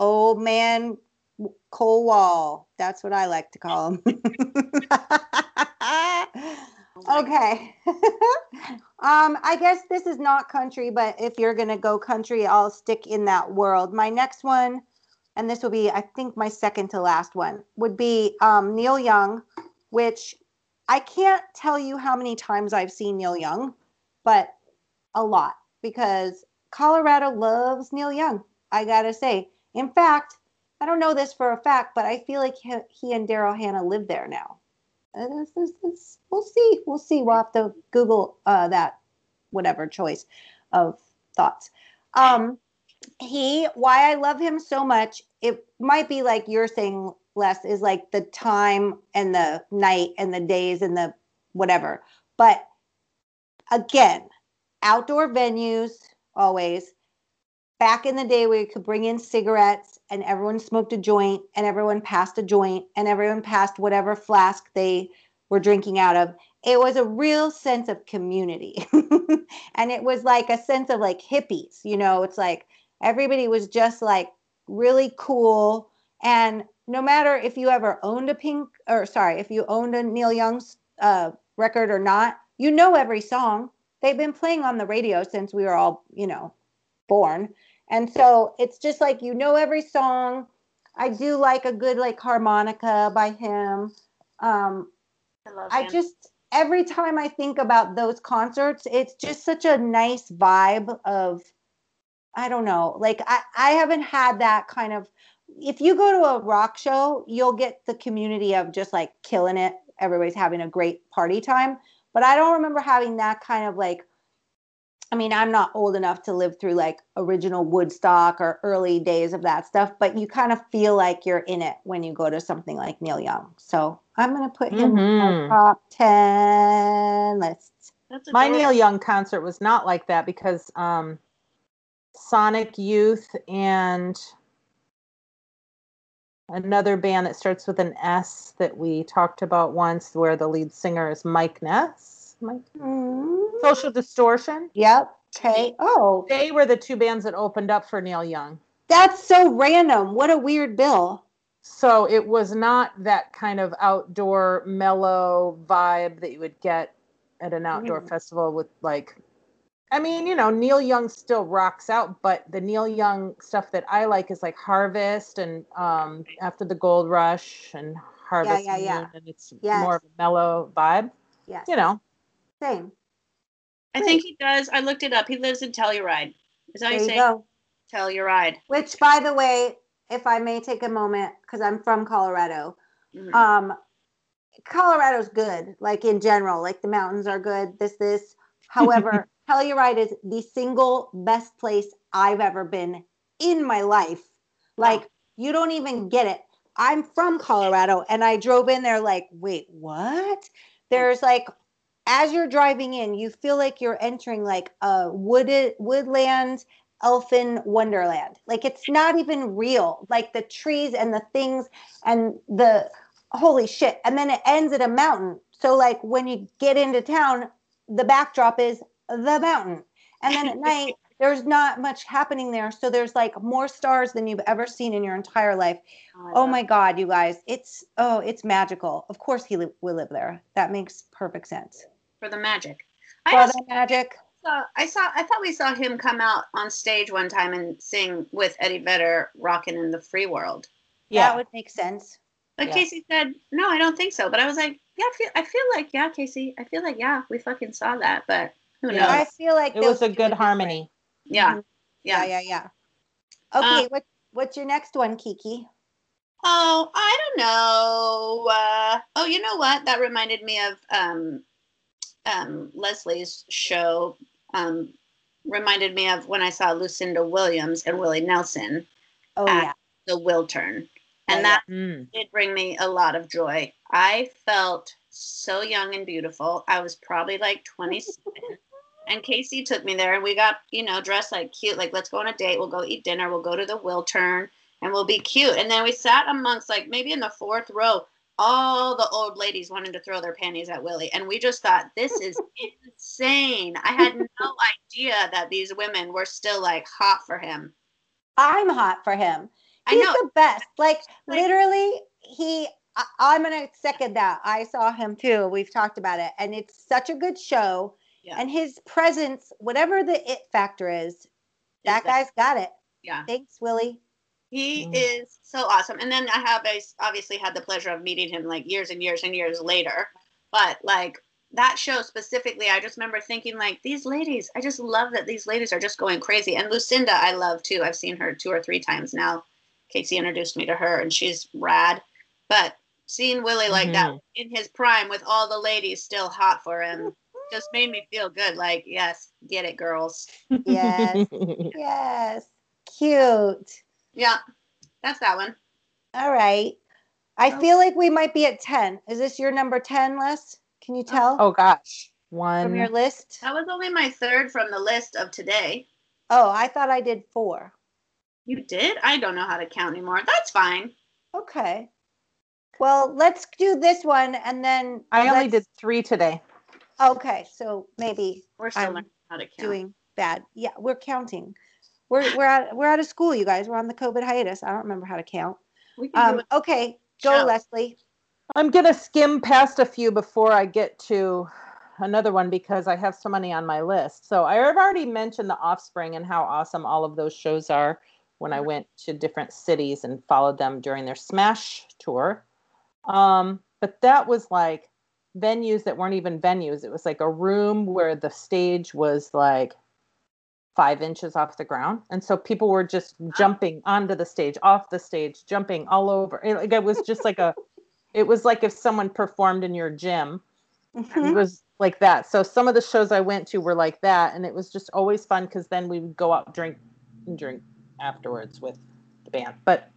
Speaker 4: Old man Cole Wall. That's what I like to call him. okay. um, I guess this is not country, but if you're going to go country, I'll stick in that world. My next one, and this will be, I think, my second to last one, would be um, Neil Young, which I can't tell you how many times I've seen Neil Young, but a lot because Colorado loves Neil Young. I got to say. In fact, I don't know this for a fact, but I feel like he, and Daryl Hannah live there now. Uh, this- this- this- we'll see. We'll see. We'll have to Google uh, that, whatever choice of thoughts. Um, he, why I love him so much, it might be like you're saying, Les, is like the time and the night and the days and the whatever. But again, outdoor venues always. Back in the day you could bring in cigarettes and everyone smoked a joint and everyone passed a joint and everyone passed whatever flask they were drinking out of it was a real sense of community. And it was like a sense of like hippies you know? It's like everybody was just like really cool. And no matter if you ever owned a pink or sorry if you owned a neil young's uh, record or not you know every song they've been playing on the radio since we were all you know born and so it's just like you know every song. I do like a good like harmonica by him. Um,
Speaker 3: I love
Speaker 4: I
Speaker 3: him.
Speaker 4: just every time I think about those concerts, it's just such a nice vibe of I don't know. Like I I haven't had that kind of if you go to a rock show, you'll get the community of just like killing it. Everybody's having a great party time, but I don't remember having that kind of like I mean, I'm not old enough to live through like original Woodstock or early days of that stuff, but you kind of feel like you're in it when you go to something like Neil Young. So I'm going to put him in my
Speaker 2: Mhm.
Speaker 4: top 10 list.
Speaker 3: That's
Speaker 2: my. Neil Young concert was not like that because um, Sonic Youth and another band that starts with an S that we talked about once, where the lead singer is Mike Ness. Mike
Speaker 4: Mm.
Speaker 2: Social Distortion.
Speaker 4: Yep. Okay. Oh,
Speaker 2: They were the two bands that opened up for Neil Young.
Speaker 4: that's so random. What a weird bill.
Speaker 2: So it was not that kind of outdoor mellow vibe that you would get at an outdoor
Speaker 4: Mm.
Speaker 2: festival with like I mean, you know, Neil Young still rocks out, but the Neil Young stuff that I like is like Harvest and um After the Gold Rush and Harvest
Speaker 4: yeah, yeah.
Speaker 2: Moon, and it's
Speaker 4: Yes.
Speaker 2: more of a mellow vibe.
Speaker 4: Yes.
Speaker 2: You know.
Speaker 4: Same.
Speaker 3: I think he does. I looked it up. He lives in Telluride. Is that how
Speaker 4: There
Speaker 3: you
Speaker 4: you
Speaker 3: say?
Speaker 4: go.
Speaker 3: Telluride.
Speaker 4: Which, by the way, if I may take a moment, because I'm from Colorado,
Speaker 3: Mhm.
Speaker 4: um, Colorado's good, like in general, like the mountains are good, this, this. However, Telluride is the single best place I've ever been in my life. Like, you don't even get it. I'm from Colorado and I drove in there like, wait, what? There's like, as you're driving in, you feel like you're entering like a wooded woodland elfin wonderland. Like it's not even real. Like the trees and the things and the holy shit. And then it ends at a mountain. So like when you get into town, the backdrop is the mountain. And then at night, there's not much happening there. So there's like more stars than you've ever seen in your entire life.
Speaker 3: Oh, I
Speaker 4: Oh my God, you guys. It's oh, it's magical. Of course he li- will live there. That makes perfect sense.
Speaker 3: for the magic. I
Speaker 4: For
Speaker 3: also
Speaker 4: the magic.
Speaker 3: saw, I saw I thought we saw him come out on stage one time and sing with Eddie Vedder rocking in the free world. Yeah.
Speaker 4: That would make sense.
Speaker 3: But
Speaker 2: Yeah.
Speaker 3: Casey said, "No, I don't think so." But I was like, "Yeah, I feel I feel like yeah, Casey. I feel like yeah, we fucking saw that, but who knows?"
Speaker 4: I feel like
Speaker 2: it was a good
Speaker 4: would be great.
Speaker 2: harmony.
Speaker 3: yeah.
Speaker 4: Mhm.
Speaker 3: Yeah.
Speaker 4: Yeah, yeah, yeah. Okay,
Speaker 3: Uh,
Speaker 4: what what's your next one, Kiki?
Speaker 3: Oh, I don't know. Uh, oh, you know what? That reminded me of um, um, Leslie's show. Um, reminded me of when I saw Lucinda Williams and Willie Nelson,
Speaker 4: Oh
Speaker 3: uh,
Speaker 4: yeah.
Speaker 3: the Wiltern,
Speaker 4: Yeah,
Speaker 3: and
Speaker 4: yeah.
Speaker 3: that
Speaker 2: Mm.
Speaker 3: did bring me a lot of joy. I felt so young and beautiful. I was probably like 27. And Casey took me there and we got, you know, dressed like cute. Like, let's go on a date. We'll go eat dinner. We'll go to the Wiltern and we'll be cute. And then we sat amongst, like, maybe in the fourth row, all the old ladies wanting to throw their panties at Willie. And we just thought, this is insane. I had no idea that these women were still like hot for him.
Speaker 4: I'm hot for him. He's the best. Like,
Speaker 3: Like-
Speaker 4: literally, he. I, I'm gonna second that. I saw him too. We've talked about it, and it's such a good show.
Speaker 3: Yeah.
Speaker 4: And his presence, whatever the it factor is, that
Speaker 3: Is that-
Speaker 4: guy's got it.
Speaker 3: Yeah.
Speaker 4: Thanks, Willie.
Speaker 3: He
Speaker 2: Mm.
Speaker 3: is so awesome. And then I have I s- obviously had the pleasure of meeting him like years and years and years later. But like that show specifically, I just remember thinking like these ladies, I just love that these ladies are just going crazy. And Lucinda, I love too. I've seen her two or three times now. Casey introduced me to her and she's rad. But seeing Willie like that in his prime with all the ladies still hot for him just made me feel good. Like, yes, get it, girls.
Speaker 4: Yes. yes. Cute.
Speaker 3: Yeah, that's that one.
Speaker 4: All right. I
Speaker 3: Oh.
Speaker 4: feel like we might be at 10. Is this your number 10, list? Can you oh. tell
Speaker 2: oh gosh. One.
Speaker 4: From your list?
Speaker 3: That was only my third from the list of today.
Speaker 4: Oh, I thought I did four.
Speaker 3: You did? I don't know how to count anymore. That's fine.
Speaker 4: Okay. Well, let's do this one and then
Speaker 2: I only did three today.
Speaker 4: Okay, so maybe
Speaker 3: We're still
Speaker 4: I'm
Speaker 3: learning how to count.
Speaker 4: doing bad. Yeah, we're counting. We're we're out we're out of school, you guys. We're on the COVID hiatus. I don't remember how to count.
Speaker 3: we
Speaker 4: Um, okay, go
Speaker 3: Show.
Speaker 4: Leslie.
Speaker 2: I'm gonna skim past a few before I get to another one because I have so many on my list. So I've already mentioned The Offspring and how awesome all of those shows are when I went to different cities and followed them during their Smash tour. Um, but that was like venues that weren't even venues. It was like a room where the stage was like five inches off the ground. And so people were just jumping onto the stage, off the stage, jumping all over. It, like, it was just like a, it was like if someone performed in your gym. It
Speaker 4: Mhm.
Speaker 2: was like that. So some of the shows I went to were like that. And it was just always fun because then we would go out drink and drink afterwards with the band. But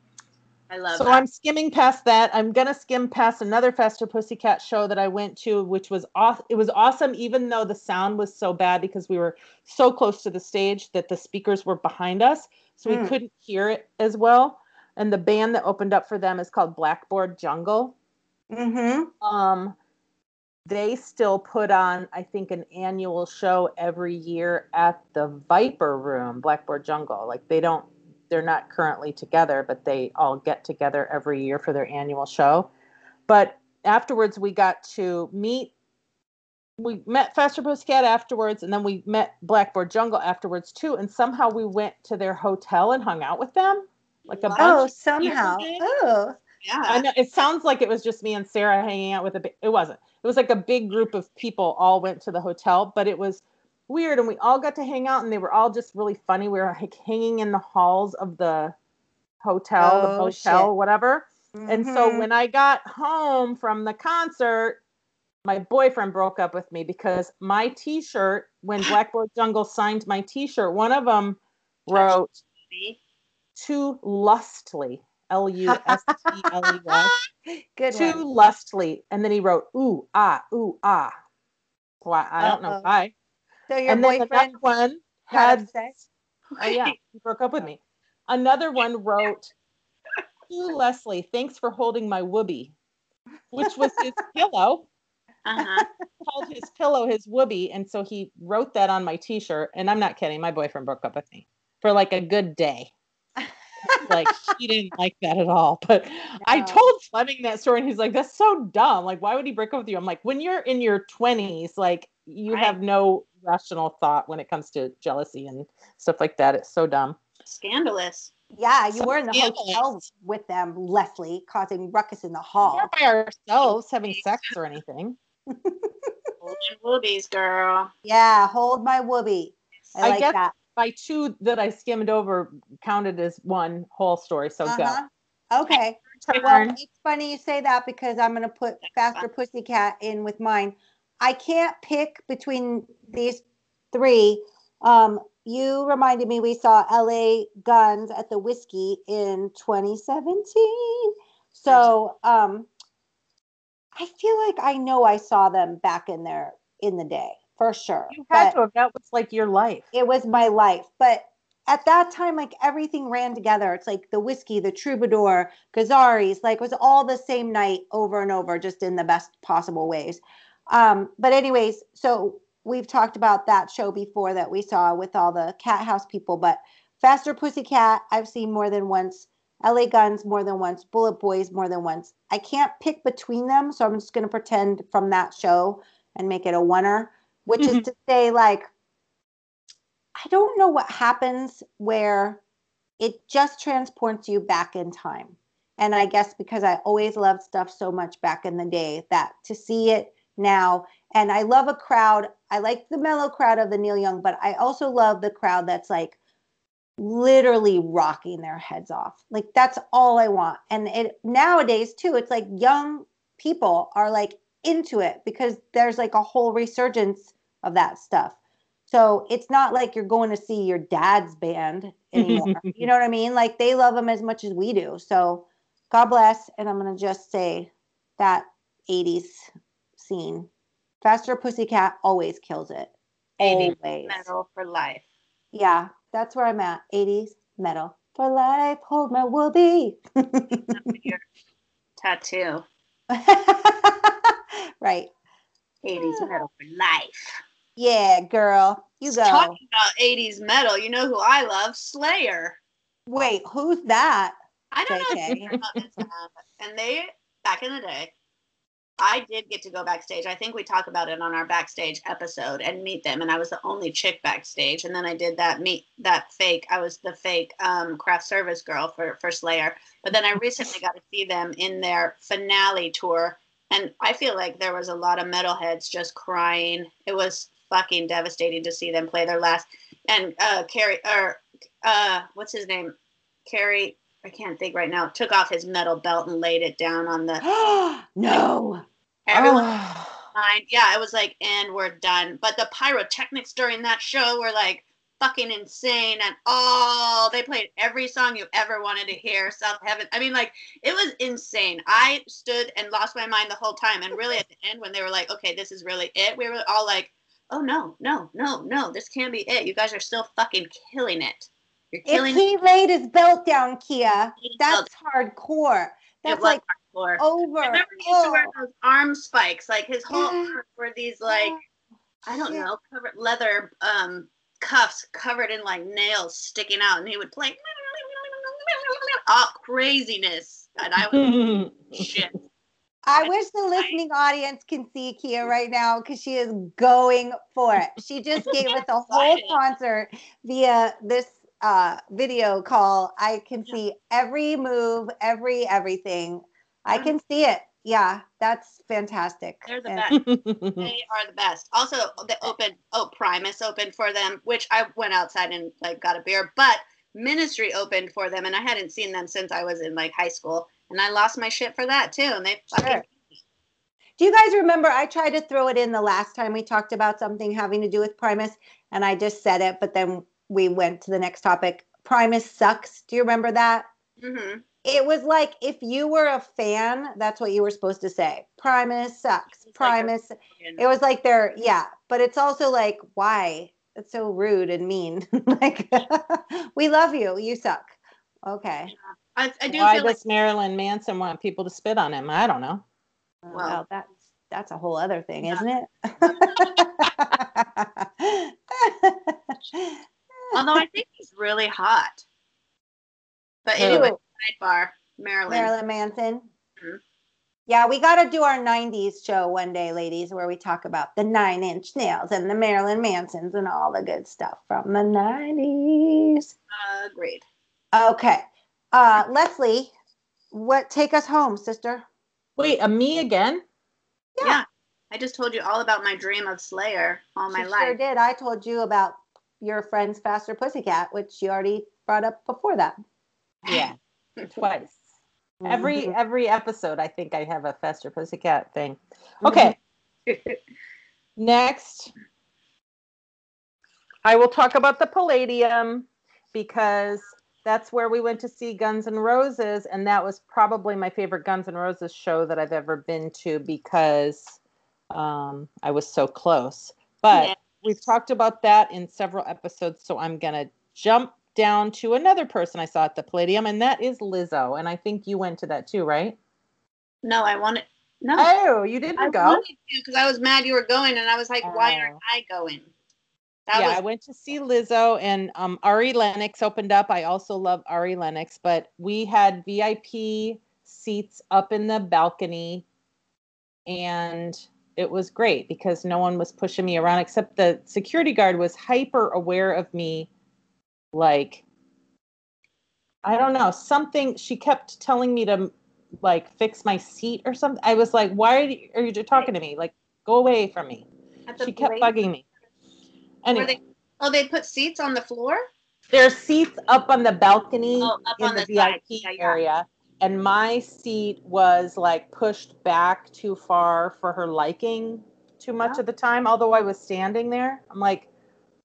Speaker 3: I love
Speaker 2: so
Speaker 3: that.
Speaker 2: I'm skimming past that. I'm gonna skim past another Faster Pussycat show that I went to, which was off. It was awesome, even though the sound was so bad because we were so close to the stage that the speakers were behind us, so we
Speaker 4: Mm.
Speaker 2: couldn't hear it as well. and the band that opened up for them is called Blackboard Jungle.
Speaker 4: Mm-hmm.
Speaker 2: Um, they still put on, I think, an annual show every year at the Viper Room, Blackboard Jungle. Like they don't, they're not currently together, but they all get together every year for their annual show. But afterwards, we got to meet. We met Faster Pussycat afterwards, and then we met Blackboard Jungle afterwards too. And somehow we went to their hotel and hung out with them, like a
Speaker 3: Wow.
Speaker 2: bunch
Speaker 4: Oh, somehow. Oh.
Speaker 3: Yeah.
Speaker 2: I know it sounds like it was just me and Sarah hanging out with a. It wasn't. It was like a big group of people all went to the hotel, but it was weird, and we all got to hang out, and they were all just really funny. We were like hanging in the halls of the hotel, the
Speaker 4: Oh,
Speaker 2: hotel,
Speaker 4: shit.
Speaker 2: whatever. And so
Speaker 4: Mhm.
Speaker 2: when I got home from the concert, my boyfriend broke up with me because my T-shirt, when Blackboard Jungle signed my T-shirt, one of them wrote? "too lustly," L U S T L E Y
Speaker 4: good
Speaker 2: too
Speaker 4: one.
Speaker 2: lustly, and then he wrote ooh ah ooh ah. Why I don't know why.
Speaker 4: So your
Speaker 2: and then the next one had
Speaker 4: upset?
Speaker 2: oh yeah he broke up with me. Another one wrote to Leslie, thanks for holding my whoopee, which was his pillow.
Speaker 3: Uh-huh.
Speaker 2: Called his pillow his whoopee, and so he wrote that on my T-shirt. And I'm not kidding. My boyfriend broke up with me for like a good day. like he didn't like that at all. But I told Fleming that story, and he's like, "That's so dumb. Like, why would he break up with you?" I'm like, "When you're in your 20s, like you
Speaker 3: Right.
Speaker 2: have no rational thought when it comes to jealousy and stuff like that. It's so dumb."
Speaker 3: Scandalous.
Speaker 4: Yeah, you
Speaker 2: So
Speaker 4: were in the hotel with them, Leslie, causing ruckus in the
Speaker 2: We're
Speaker 4: hall.
Speaker 2: not by ourselves having sex or anything.
Speaker 3: Golden Whoopies, girl.
Speaker 4: Yeah, hold my whoopee. I,
Speaker 2: I
Speaker 4: like
Speaker 2: guess-
Speaker 4: that.
Speaker 2: By two that I skimmed over counted as one whole story. So
Speaker 4: Uh-huh. Okay. Well,
Speaker 2: Turn.
Speaker 4: it's funny you say that because I'm going to put Faster Pussycat in with mine. I can't pick between these three. Um, you reminded me we saw LA Guns at the Whisky in 2017. So um, I feel like I know I saw them back in there in the day for sure.
Speaker 2: You had
Speaker 4: but-
Speaker 2: to have. That was like your life.
Speaker 4: it was my life. But at that time, like everything ran together. It's like the whiskey, the troubadour, Gazzarri's, like it was all the same night over and over, just in the best possible ways. Um, but anyways, so we've talked about that show before that we saw with all the Cathouse people, but Faster Pussycat, I've seen more than once. LA Guns more than once, Bullet Boys more than once. I can't pick between them, so I'm just going to pretend from that show and make it a oneer, which is to say, like, I don't know what happens where it just transports you back in time. And I guess because I always loved stuff so much back in the day that to see it now, and I love a crowd. I like the mellow crowd of the Neil Young, but I also love the crowd that's like literally rocking their heads off. Like that's all I want. And it nowadays too, it's like young people are like into it because there's like a whole resurgence of that stuff. So it's not like you're going to see your dad's band anymore. you know what I mean? Like they love them as much as we do. So God bless. And I'm going to just say that 80s scene. Faster Pussycat always kills it.
Speaker 3: 80s
Speaker 4: Always.
Speaker 3: Metal for life.
Speaker 4: Yeah, that's where I'm at. 80s metal for life. Hold my whoopee.
Speaker 3: Tattoo.
Speaker 4: right.
Speaker 3: 80s metal for life.
Speaker 4: Yeah, girl. You go.
Speaker 3: Talking about 80s metal, you know who I love? Slayer.
Speaker 4: Wait, who's that?
Speaker 3: I don't know
Speaker 4: JK.
Speaker 3: you heard about this, um, and they back in the day, I did get to go backstage. I think we talk about it on our backstage episode and meet them, and I was the only chick backstage. And then I did that meet that fake. I was the fake um, craft service girl for for Slayer. But then I recently got to see them in their finale tour, and I feel like there was a lot of metalheads just crying. It was fucking devastating to see them play their last. And uh, Kerry or uh, what's his name? Kerry I can't think right now, took off his metal belt and laid it down on the
Speaker 4: no.
Speaker 3: everyone
Speaker 2: Oh.
Speaker 3: Yeah, it was like, and we're done. But the pyrotechnics during that show were like fucking insane and all they played every song you ever wanted to hear. South Heaven. I mean, like it was insane. I stood and lost my mind the whole time. And really at the end when they were like, okay, this is really it, we were all like, Oh no, no, no, no, this can't be it. You guys are still fucking killing it.
Speaker 4: If he laid his belt down, Kia, that's hardcore. That's like
Speaker 3: hardcore.
Speaker 4: over.
Speaker 3: I remember he used to wear
Speaker 4: Oh,
Speaker 3: those arm spikes. Like his whole
Speaker 4: Yeah.
Speaker 3: were these like I don't
Speaker 4: shit.
Speaker 3: know, covered leather um cuffs covered in like nails sticking out, and he would play all craziness. And I was shit.
Speaker 4: I wish the listening audience can see Kia right now because she is going for it. She just gave us a whole concert via this uh, video call. I can see every move, every everything. I can see it. Yeah, that's fantastic.
Speaker 3: They're the
Speaker 4: And-
Speaker 3: best. They are the best. Also, the open oh Primus opened for them, which I went outside and like got a beer, but Ministry opened for them, and I hadn't seen them since I was in like high school, and I lost my shit for that too. And they fucking
Speaker 4: Sure. Do you guys remember? I tried to throw it in the last time we talked about something having to do with Primus, and I just said it, but then we went to the next topic. Primus sucks. Do you remember that?
Speaker 3: hmm
Speaker 4: It was like if you were a fan, that's what you were supposed to say. Primus sucks.
Speaker 3: It's like
Speaker 4: Primus. It was like they're yeah, but it's also like why? It's so rude and mean. like we love you. You suck. Okay.
Speaker 3: I, I do
Speaker 2: Why
Speaker 3: feel like
Speaker 2: does Marilyn Manson want people to spit on him? I don't know.
Speaker 3: Well-
Speaker 4: well, that's that's a whole other thing,
Speaker 3: Yeah.
Speaker 4: isn't it?
Speaker 3: although I think he's really hot. But
Speaker 2: Who?
Speaker 3: anyway, sidebar, Marilyn.
Speaker 4: Marilyn Manson.
Speaker 3: Mhm.
Speaker 4: Yeah, we got to do our 90s show one day, ladies, where we talk about the nine inch nails and the Marilyn Mansons and all the good stuff from the 90s.
Speaker 3: Agreed.
Speaker 4: Okay. Uh, Leslie, what take us home, sister?
Speaker 2: Wait, a me again?
Speaker 4: Yeah.
Speaker 3: Yeah. I just told you all about my dream of Slayer all my
Speaker 4: She
Speaker 3: life.
Speaker 4: Sure did. I told you about your friend's Faster Pussycat, which you already brought up before that.
Speaker 2: Yeah, twice. Every
Speaker 4: Mhm.
Speaker 2: every episode, I think I have a Faster Pussycat thing. Okay, next, I will talk about the Palladium because that's where we went to see Guns N' Roses, and that was probably my favorite Guns N' Roses show that I've ever been to because um, I was so close. But. We've talked about that in several episodes, so I'm gonna jump down to another person I saw at the Palladium, and that is Lizzo. And I think you went to that too, right?
Speaker 3: No, I wanted no.
Speaker 2: Oh, you didn't
Speaker 3: I
Speaker 2: go?
Speaker 3: because I was mad you were going, and I was like, "Why aren't
Speaker 2: Oh.
Speaker 3: I going?" That
Speaker 2: yeah,
Speaker 3: was
Speaker 2: I went to see Lizzo and um, Ari Lennox opened up. I also love Ari Lennox, but we had VIP seats up in the balcony and it was great because no one was pushing me around except the security guard was hyper aware of me like I don't know, something she kept telling me to like fix my seat or something. I was like, "Why are you, are you talking to me? Like go away from me." She kept bugging me. Anyway,
Speaker 3: they, oh, they put seats on the floor.
Speaker 2: there's seats up on the balcony
Speaker 3: Oh, up
Speaker 2: in
Speaker 3: on
Speaker 2: the,
Speaker 3: the side.
Speaker 2: VIP
Speaker 3: Yeah, yeah.
Speaker 2: area, and my seat was like pushed back too far for her liking too much
Speaker 4: Oh.
Speaker 2: at the time. Although I was standing there, I'm like,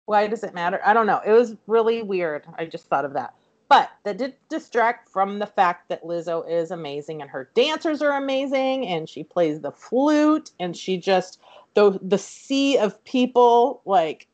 Speaker 2: why does it matter? I don't know. It was really weird. I just thought of that. But that did distract from the fact that Lizzo is amazing and her dancers are amazing and she plays the flute and she just the the sea of people like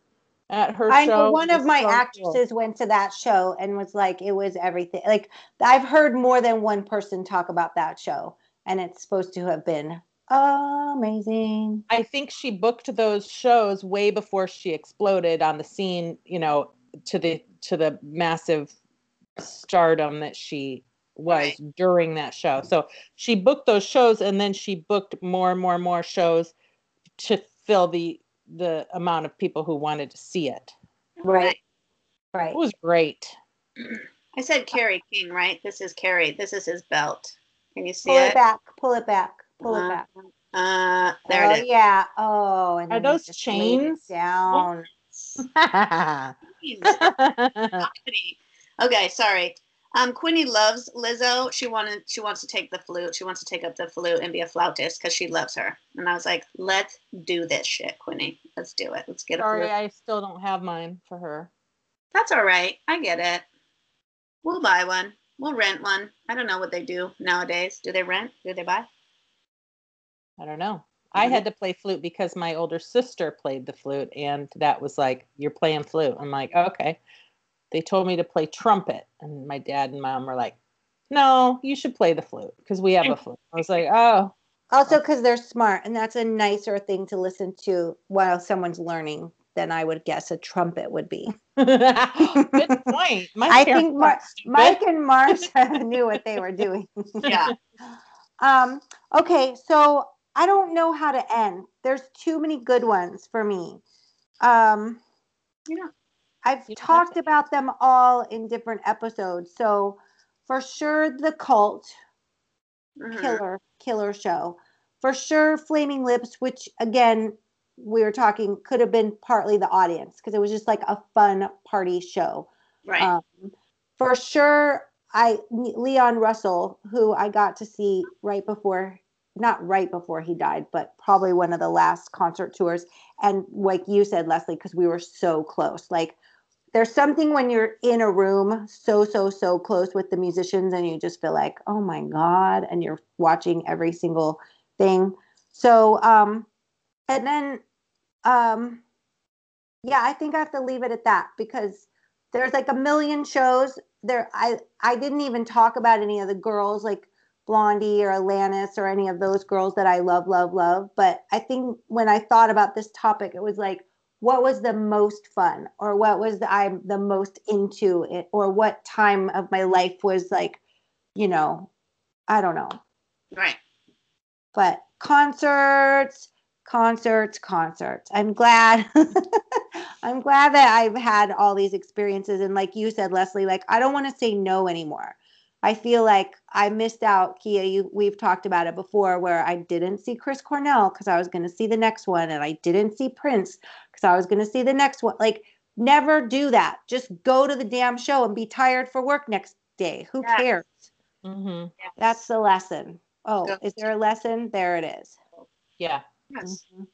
Speaker 2: at her
Speaker 4: I
Speaker 2: show.
Speaker 4: know one of my
Speaker 2: so cool.
Speaker 4: actresses went to that show and was like, it was everything. Like, I've heard more than one person talk about that show, and it's supposed to have been amazing.
Speaker 2: I think she booked those shows way before she exploded on the scene, you know, to the to the massive stardom that she was
Speaker 3: Right.
Speaker 2: during that show. So she booked those shows and then she booked more and more and more shows to fill the the amount of people who wanted to see it.
Speaker 4: Right. Right.
Speaker 2: It was great.
Speaker 3: I said Kerry King, right? This is Kerry. This is his belt. Can you see
Speaker 4: Pull it Pull
Speaker 3: it?
Speaker 4: back. Pull it back. Pull it
Speaker 3: Uh,
Speaker 4: back.
Speaker 3: Uh, there
Speaker 4: oh
Speaker 3: it is.
Speaker 4: yeah. Oh, and
Speaker 2: Are those
Speaker 4: just laid it
Speaker 2: chains?
Speaker 4: down?
Speaker 3: okay, sorry. Um, Quinny loves Lizzo. She wanted, she wants to take the flute. She wants to take up the flute and be a flautist because she loves her. And I was like, let's do this shit, Quinny. Let's do it. Let's get a
Speaker 2: Sorry,
Speaker 3: flute.
Speaker 2: I still don't have mine for her.
Speaker 3: That's all right. I get it. We'll buy one. We'll rent one. I don't know what they do nowadays. Do they rent? Do they buy?
Speaker 2: I don't know. I had to play flute because my older sister played the flute, and that was like, you're playing flute. I'm like, okay. They told me to play trumpet, and my dad and mom were like, "No, you should play the flute because we have a flute." I was like, "Oh,
Speaker 4: Also, because they're smart, and that's a nicer thing to listen to while someone's learning than I would guess a trumpet would be.
Speaker 2: good point." My
Speaker 4: I think Mar- Mike and Marsha knew what they were doing.
Speaker 3: Yeah.
Speaker 4: Um, okay, so I don't know how to end. There's too many good ones for me. Um,
Speaker 3: Yeah.
Speaker 4: I've
Speaker 2: You
Speaker 4: talked about them all in different episodes. So for sure, the cult
Speaker 3: Mhm.
Speaker 4: killer killer show. For sure, Flaming Lips, which again we were talking could have been partly the audience because it was just like a fun party show.
Speaker 3: Right.
Speaker 4: Um, for sure, I Leon Russell, who I got to see right before, not right before he died, but probably one of the last concert tours. And like you said, Leslie, because we were so close. Like there's something when you're in a room so so so close with the musicians, and you just feel like, oh my god, and you're watching every single thing. So, um, and then, um, yeah, I think I have to leave it at that because there's like a million shows there i i didn't even talk about any of the girls like blondie or alanis or any of those girls that i love love love but i think when i thought about this topic it was like what was the most fun or what was the, i'm the most into it or what time of my life was like you know i don't know.
Speaker 3: Right.
Speaker 4: but concerts concerts concerts. I'm glad i'm glad that i've had all these experiences. And like you said leslie like i don't want to say no anymore. I feel like i missed out kia you we've talked about it before where i didn't see chris cornell because i was going to see the next one and i didn't see prince because i was going to see the next one like never do that just go to the damn show and be tired for work next day who
Speaker 3: Yes.
Speaker 4: cares
Speaker 2: Mhm.
Speaker 3: Yes.
Speaker 4: that's the lesson oh
Speaker 3: Go
Speaker 4: is there a lesson there it is
Speaker 2: Yeah.
Speaker 3: Yes.
Speaker 4: Mhm.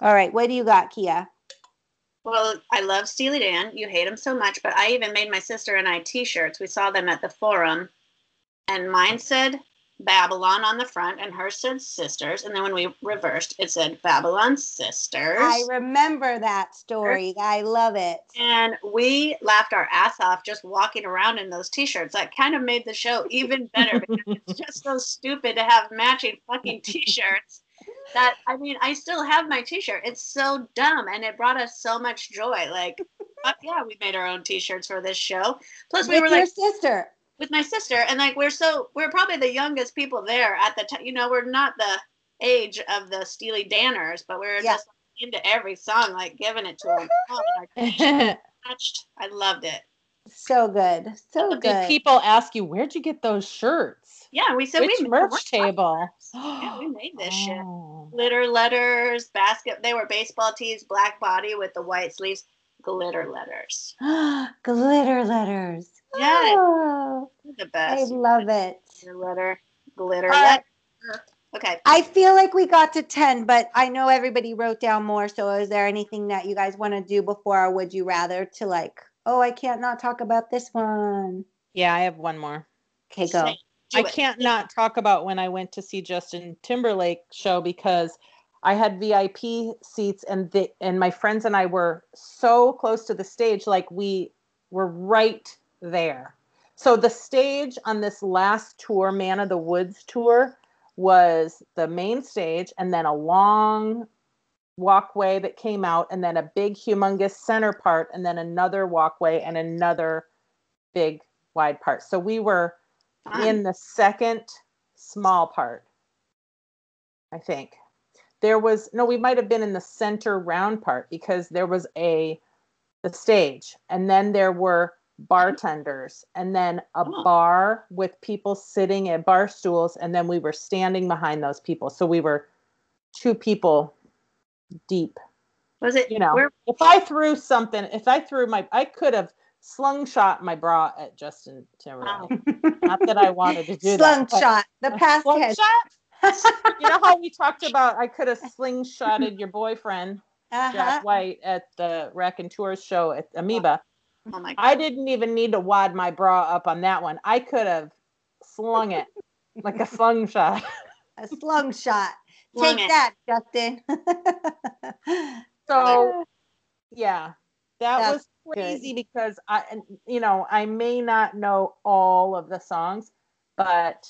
Speaker 4: All right, what do you got, Kia?
Speaker 3: Well, I love Steely Dan. You hate him so much, but I even made my sister and I T-shirts. We saw them at the forum, and mine said Babylon on the front, and hers said Sisters. And then when we reversed, it said Babylon Sisters.
Speaker 4: I remember that story. I love it.
Speaker 3: and we laughed our ass off just walking around in those T-shirts. That kind of made the show even better because it's just so stupid to have matching fucking T-shirts. That I mean, I still have my T-shirt. It's so dumb, and it brought us so much joy. Like, yeah, we made our own T-shirts for this show. Plus, we
Speaker 4: With
Speaker 3: were
Speaker 4: your
Speaker 3: like
Speaker 4: sister.
Speaker 3: With my sister, and like we're so we're probably the youngest people there at the time. You know, we're not the age of the Steely Danners, but we we're
Speaker 4: Yeah.
Speaker 3: just into every song, like giving it to them. Oh, and our touched. I loved it.
Speaker 4: So good. So
Speaker 2: Did
Speaker 4: good.
Speaker 2: people ask you where'd you get those shirts?
Speaker 3: Yeah, we said
Speaker 2: Which
Speaker 3: we made
Speaker 2: merch
Speaker 3: merch
Speaker 2: table?
Speaker 3: Yeah, we made this shit.
Speaker 2: Oh.
Speaker 3: Litter letters, basket. They were baseball tees, black body with the white sleeves, glitter letters.
Speaker 4: Glitter letters.
Speaker 3: Yeah.
Speaker 4: Oh,
Speaker 3: The
Speaker 4: I love it.
Speaker 3: Glitter letter, glitter
Speaker 4: All right.
Speaker 3: letter. Okay.
Speaker 4: I feel like we got to 10, but I know everybody wrote down more. So is there anything that you guys want to do before our would you rather to like, oh, I can't not talk about this one?
Speaker 2: Yeah, I have one more.
Speaker 4: Okay, go.
Speaker 3: Say- do
Speaker 2: I
Speaker 3: it.
Speaker 2: can't not talk about when I went to see Justin Timberlake show because I had VIP seats and the and my friends and I were so close to the stage like we were right there. So the stage on this last tour, Man of the Woods tour, was the main stage and then a long walkway that came out and then a big humongous center part and then another walkway and another big wide part. So we were in the second small part i think there was no we might have been in the center round part because there was a the stage and then there were bartenders and then a
Speaker 3: Oh.
Speaker 2: bar with people sitting at bar stools and then we were standing behind those people so we were two people deep
Speaker 3: was it?
Speaker 2: you know
Speaker 3: Where,
Speaker 2: if i threw something if i threw my i could have slung shot my bra at justin timberlake not that I wanted to do
Speaker 4: Slung
Speaker 2: that. but-
Speaker 4: shot. The past tense.
Speaker 2: Slingshot? you know how we talked about I could have slingshotted your boyfriend,
Speaker 4: uh-huh.
Speaker 2: Jack White, at the Raconteurs show at Amoeba.
Speaker 3: oh my god.
Speaker 2: I didn't even need to wad my bra up on that one. I could have slung it like a slingshot.
Speaker 4: A slung shot. Take
Speaker 3: it.
Speaker 4: that, Justin.
Speaker 2: So yeah, that
Speaker 4: That's
Speaker 2: was crazy because I, you know, I may not know all of the songs, but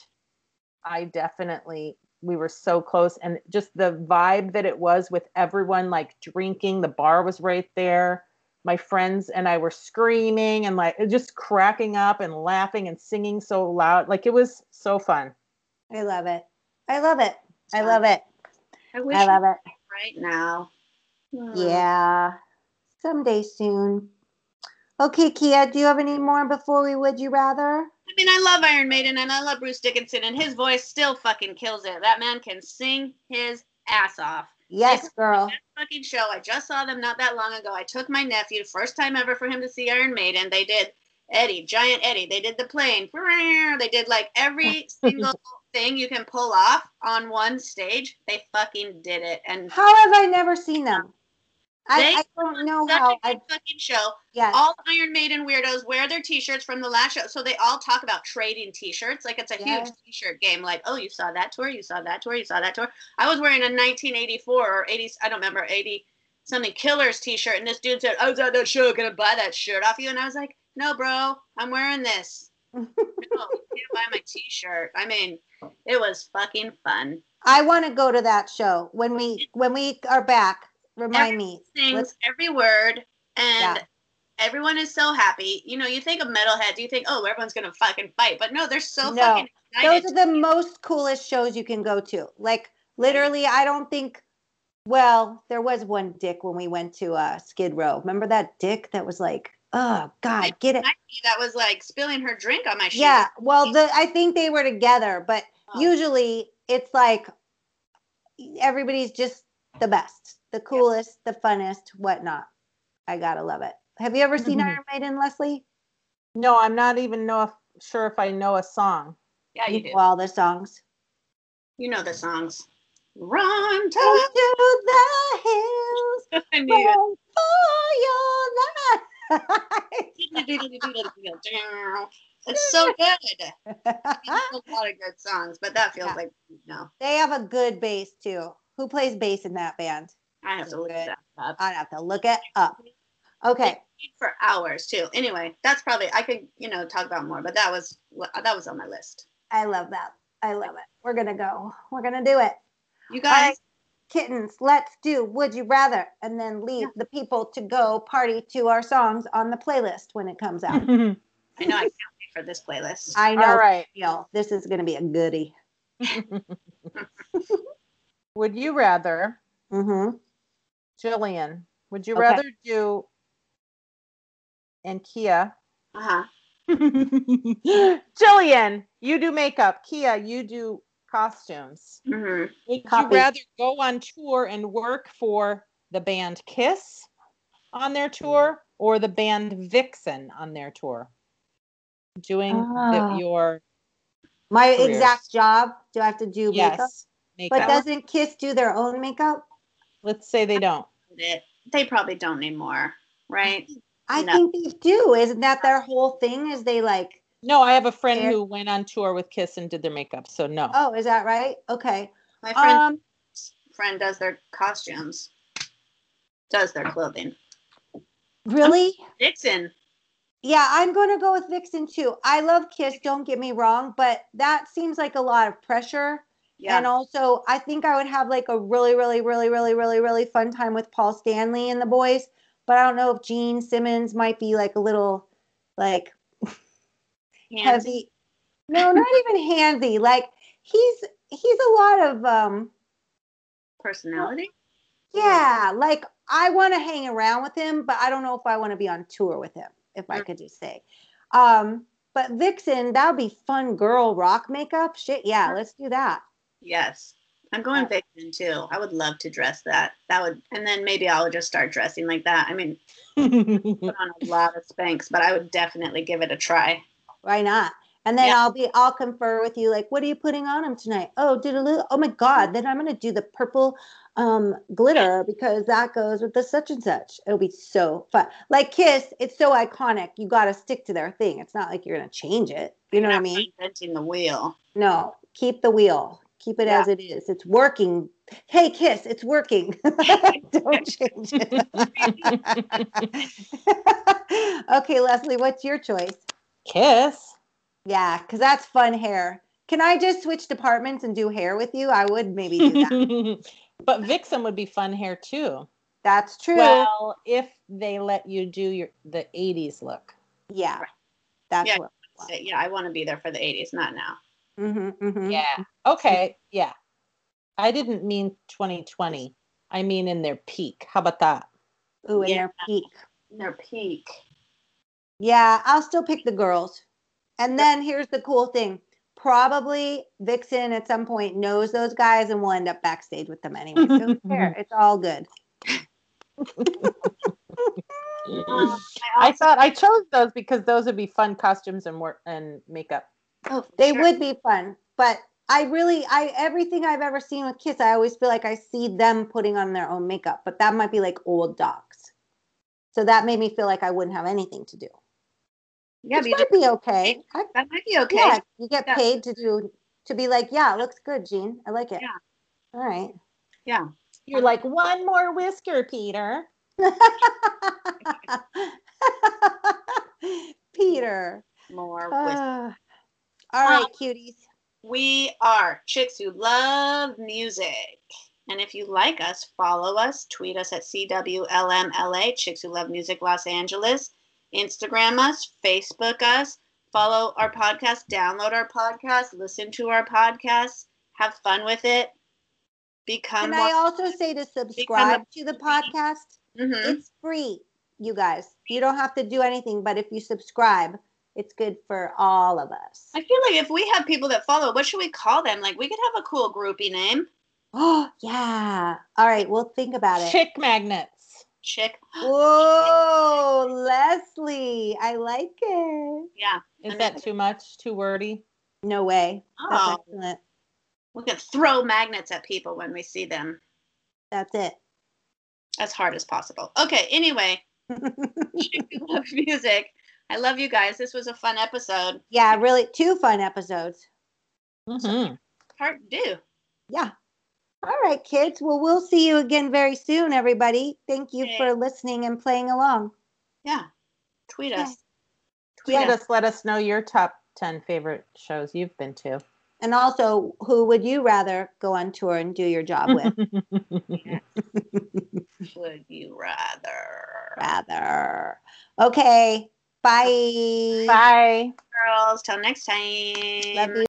Speaker 2: I definitely we were so close, and just the vibe that it was with everyone like drinking. The bar was right there. My friends and I were screaming and like just cracking up and laughing and singing so loud. Like it was so fun.
Speaker 4: I love it. I love it. I love it.
Speaker 3: I wish
Speaker 4: I love it.
Speaker 3: right now.
Speaker 4: Yeah. Someday soon. Okay, Kia, do you have any more before we would you rather?
Speaker 3: I mean, I love Iron Maiden and I love Bruce Dickinson, and his voice still fucking kills it. That man can sing his ass off.
Speaker 4: Yes, girl.
Speaker 3: That fucking show. I just saw them not that long ago. I took my nephew, first time ever for him to see Iron Maiden. They did Eddie, Giant Eddie. They did the plane. They did like every single thing you can pull off on one stage. They fucking did it. And
Speaker 4: How have I never seen them? I,
Speaker 3: They
Speaker 4: I don't know
Speaker 3: such
Speaker 4: how.
Speaker 3: a
Speaker 4: I
Speaker 3: good fucking show.
Speaker 4: yeah.
Speaker 3: All Iron Maiden weirdos wear their T-shirts from the last show, so they all talk about trading T-shirts. Like it's a huge T-shirt game. Like, oh, you saw that tour, you saw that tour, you saw that tour. I was wearing a 1984 or 80, I don't remember 80 something Killers T-shirt, and this dude said, "I was at that show, gonna buy that shirt off you," and I was like, "No, bro, I'm wearing this. no, you can't buy my T-shirt." I mean, it was fucking fun.
Speaker 4: I want to go to that show when we when we are back. Remind me.
Speaker 3: Sings
Speaker 4: Let's-
Speaker 3: every word, and
Speaker 4: Yeah.
Speaker 3: everyone is so happy. You know, you think of metalhead, do you think, oh, everyone's gonna fucking fight, but no, they're so
Speaker 4: No.
Speaker 3: fucking excited.
Speaker 4: Those are the most coolest shows you can go to. Like literally, I don't think. Well, there was one dick when we went to uh, Skid Row. Remember that dick that was like, oh God, get it.
Speaker 3: that was like spilling her drink on my shoes.
Speaker 4: Yeah. Well, the I think they were together, but
Speaker 3: Oh.
Speaker 4: usually it's like everybody's just the best, the coolest, the funnest, whatnot. I gotta love it. Have you ever seen
Speaker 2: Mhm.
Speaker 4: Iron Maiden, Leslie?
Speaker 2: No, I'm not even know if, sure if I know a song.
Speaker 3: yeah, you do.
Speaker 4: know all the songs.
Speaker 3: You know the songs. Run
Speaker 4: Into
Speaker 3: to
Speaker 4: the hills,
Speaker 3: I knew it.
Speaker 4: run for your life.
Speaker 3: It's so good. There's a lot of good songs, but that feels
Speaker 4: Yeah.
Speaker 3: like no.
Speaker 4: they have a good bass too. Who plays bass in that band?
Speaker 3: I have to look
Speaker 4: Good.
Speaker 3: that up.
Speaker 4: I'd have to look it up. Okay.
Speaker 3: For hours too. Anyway, that's probably I could you know talk about more, but that was that was on my list.
Speaker 4: I love that. I love it. We're gonna go. We're gonna do it.
Speaker 3: You guys,
Speaker 4: right, kittens, let's do Would You Rather and then leave the people to go party to our songs on the playlist when it comes out.
Speaker 3: I know I can't wait for this playlist.
Speaker 4: I know.
Speaker 2: All right.
Speaker 4: Y'all, this is going to be a goodie.
Speaker 2: Would you rather,
Speaker 4: Mm-hmm.
Speaker 2: Jillian, would you
Speaker 4: Okay.
Speaker 2: rather do, and Kia,
Speaker 3: Uh huh.
Speaker 2: Jillian, you do makeup. Kia, you do costumes.
Speaker 3: hmm
Speaker 2: Would
Speaker 4: Copy.
Speaker 2: you rather go on tour and work for the band Kiss on their tour or the band Vixen on their tour? Doing the-
Speaker 4: Ah.
Speaker 2: your
Speaker 4: My
Speaker 2: Careers.
Speaker 4: exact job. Do I have to do makeup?
Speaker 2: yes
Speaker 4: But doesn't Kiss do their own makeup?
Speaker 2: Let's say they don't.
Speaker 3: They probably don't need more, right?
Speaker 4: I
Speaker 3: No.
Speaker 4: think they do. Isn't that their whole thing? Is they like,
Speaker 2: No, I have a friend who went on tour with Kiss and did their makeup. So no.
Speaker 4: oh, is that right? Okay.
Speaker 3: My friend
Speaker 4: Um,
Speaker 3: friend does their costumes, does their clothing.
Speaker 4: really?
Speaker 3: Dixon,
Speaker 4: Yeah, I'm going to go with Vixen too. I love Kiss, don't get me wrong, but that seems like a lot of pressure.
Speaker 3: Yeah,
Speaker 4: And also, I think I would have like a really, really, really, really, really, really fun time with Paul Stanley and the boys. But I don't know if Gene Simmons might be like a little like
Speaker 3: Handsy.
Speaker 4: heavy. No, not even handsy. Like he's he's a lot of um
Speaker 3: personality.
Speaker 4: yeah, like I want to hang around with him, but I don't know if I want to be on tour with him, if I
Speaker 3: Mm.
Speaker 4: could just say. Um, but Vixen, that would be fun girl rock makeup. Shit, yeah, let's do that.
Speaker 3: Yes, I'm going Vixen too. I would love to dress that. That would, and then maybe I'll just start dressing like that. I mean, put on a lot of Spanx, but I would definitely give it a try.
Speaker 4: Why not? And then
Speaker 3: Yeah.
Speaker 4: I'll be I'll confer with you like, what are you putting on him tonight? Oh, did a little oh my god, then I'm gonna do the purple um glitter because that goes with the such and such. It'll be so fun. Like Kiss, it's so iconic. You gotta stick to their thing. It's not like you're gonna change it. You know what I mean?
Speaker 3: Inventing the wheel.
Speaker 4: No, keep the wheel. Keep it
Speaker 3: Yeah.
Speaker 4: as it is. It's working. Hey, Kiss, it's working. Don't change it. okay, Leslie, what's your choice?
Speaker 2: Kiss.
Speaker 4: Yeah, because that's fun hair. Can I just switch departments and do hair with you? I would maybe do that.
Speaker 2: but Vixen would be fun hair too.
Speaker 4: that's true.
Speaker 2: Well, if they let you do your the 80s look.
Speaker 4: yeah, that's
Speaker 3: Yeah.
Speaker 4: what.
Speaker 3: Yeah, I want to be there for the 80s, not now.
Speaker 4: Hmm hmm
Speaker 2: Yeah. Okay. Yeah. I didn't mean 2020. I mean in their peak. How about that?
Speaker 4: Ooh, in
Speaker 3: Yeah.
Speaker 4: their peak.
Speaker 3: In their peak.
Speaker 4: Yeah, I'll still pick the girls. And then here's the cool thing. Probably Vixen at some point knows those guys and will end up backstage with them anyway. So who cares? it's all good.
Speaker 3: Um,
Speaker 2: I
Speaker 3: also-
Speaker 2: thought I chose those because those would be fun costumes and work and makeup.
Speaker 3: Oh,
Speaker 4: They
Speaker 3: sure.
Speaker 4: would be fun. But I really I everything I've ever seen with Kiss, I always feel like I see them putting on their own makeup. But that might be like old docs. So that made me feel like I wouldn't have anything to do.
Speaker 3: Yeah,
Speaker 4: Which
Speaker 3: but you
Speaker 4: might be okay. I,
Speaker 3: that might be okay.
Speaker 4: Yeah, you get
Speaker 3: Yeah.
Speaker 4: paid to do to be like, yeah, it looks good, Gene. I like it.
Speaker 3: Yeah.
Speaker 4: All right.
Speaker 3: Yeah.
Speaker 2: You're like one more whisker, Peter.
Speaker 4: Peter.
Speaker 3: More with
Speaker 4: Ah. All right,
Speaker 3: Um,
Speaker 4: cuties.
Speaker 3: We are chicks who love music. And if you like us, follow us, tweet us at CWLMLA, Chicks Who Love Music Los Angeles, Instagram us, Facebook us, follow our podcast, download our podcast, listen to our podcast, have fun with it, become
Speaker 4: Can I also say to subscribe to the podcast?
Speaker 3: Mhm.
Speaker 4: It's free, you guys. You don't have to do anything, but if you subscribe, it's good for all of us.
Speaker 3: I feel like if we have people that follow, what should we call them? Like we could have a cool groupie name.
Speaker 4: Oh, yeah. All right, we'll think about it.
Speaker 2: Chick magnets.
Speaker 3: Chick.
Speaker 4: Whoa, Leslie. I like it.
Speaker 3: Yeah.
Speaker 2: Is that too much? Too wordy?
Speaker 4: No way. That's
Speaker 3: Oh,
Speaker 4: excellent.
Speaker 3: we could throw magnets at people when we see them
Speaker 4: That's it.
Speaker 3: as hard as possible. Okay, anyway, Chicks love music. I love you guys. This was a fun episode.
Speaker 4: yeah, really, two fun episodes.
Speaker 2: Mhm.
Speaker 3: Part two.
Speaker 4: Yeah. All right, kids. Well, we'll see you again very soon, everybody. Thank you
Speaker 3: Okay.
Speaker 4: for listening and playing along.
Speaker 3: Yeah. Tweet
Speaker 4: Okay.
Speaker 3: us. Tweet
Speaker 2: Let
Speaker 3: us.
Speaker 2: us let us know your top 10 favorite shows you've been to.
Speaker 4: And also, who would you rather go on tour and do your job with?
Speaker 3: Would you rather?
Speaker 4: rather. Okay. Bye.
Speaker 2: Bye.
Speaker 3: Girls, till next time.
Speaker 4: Love you.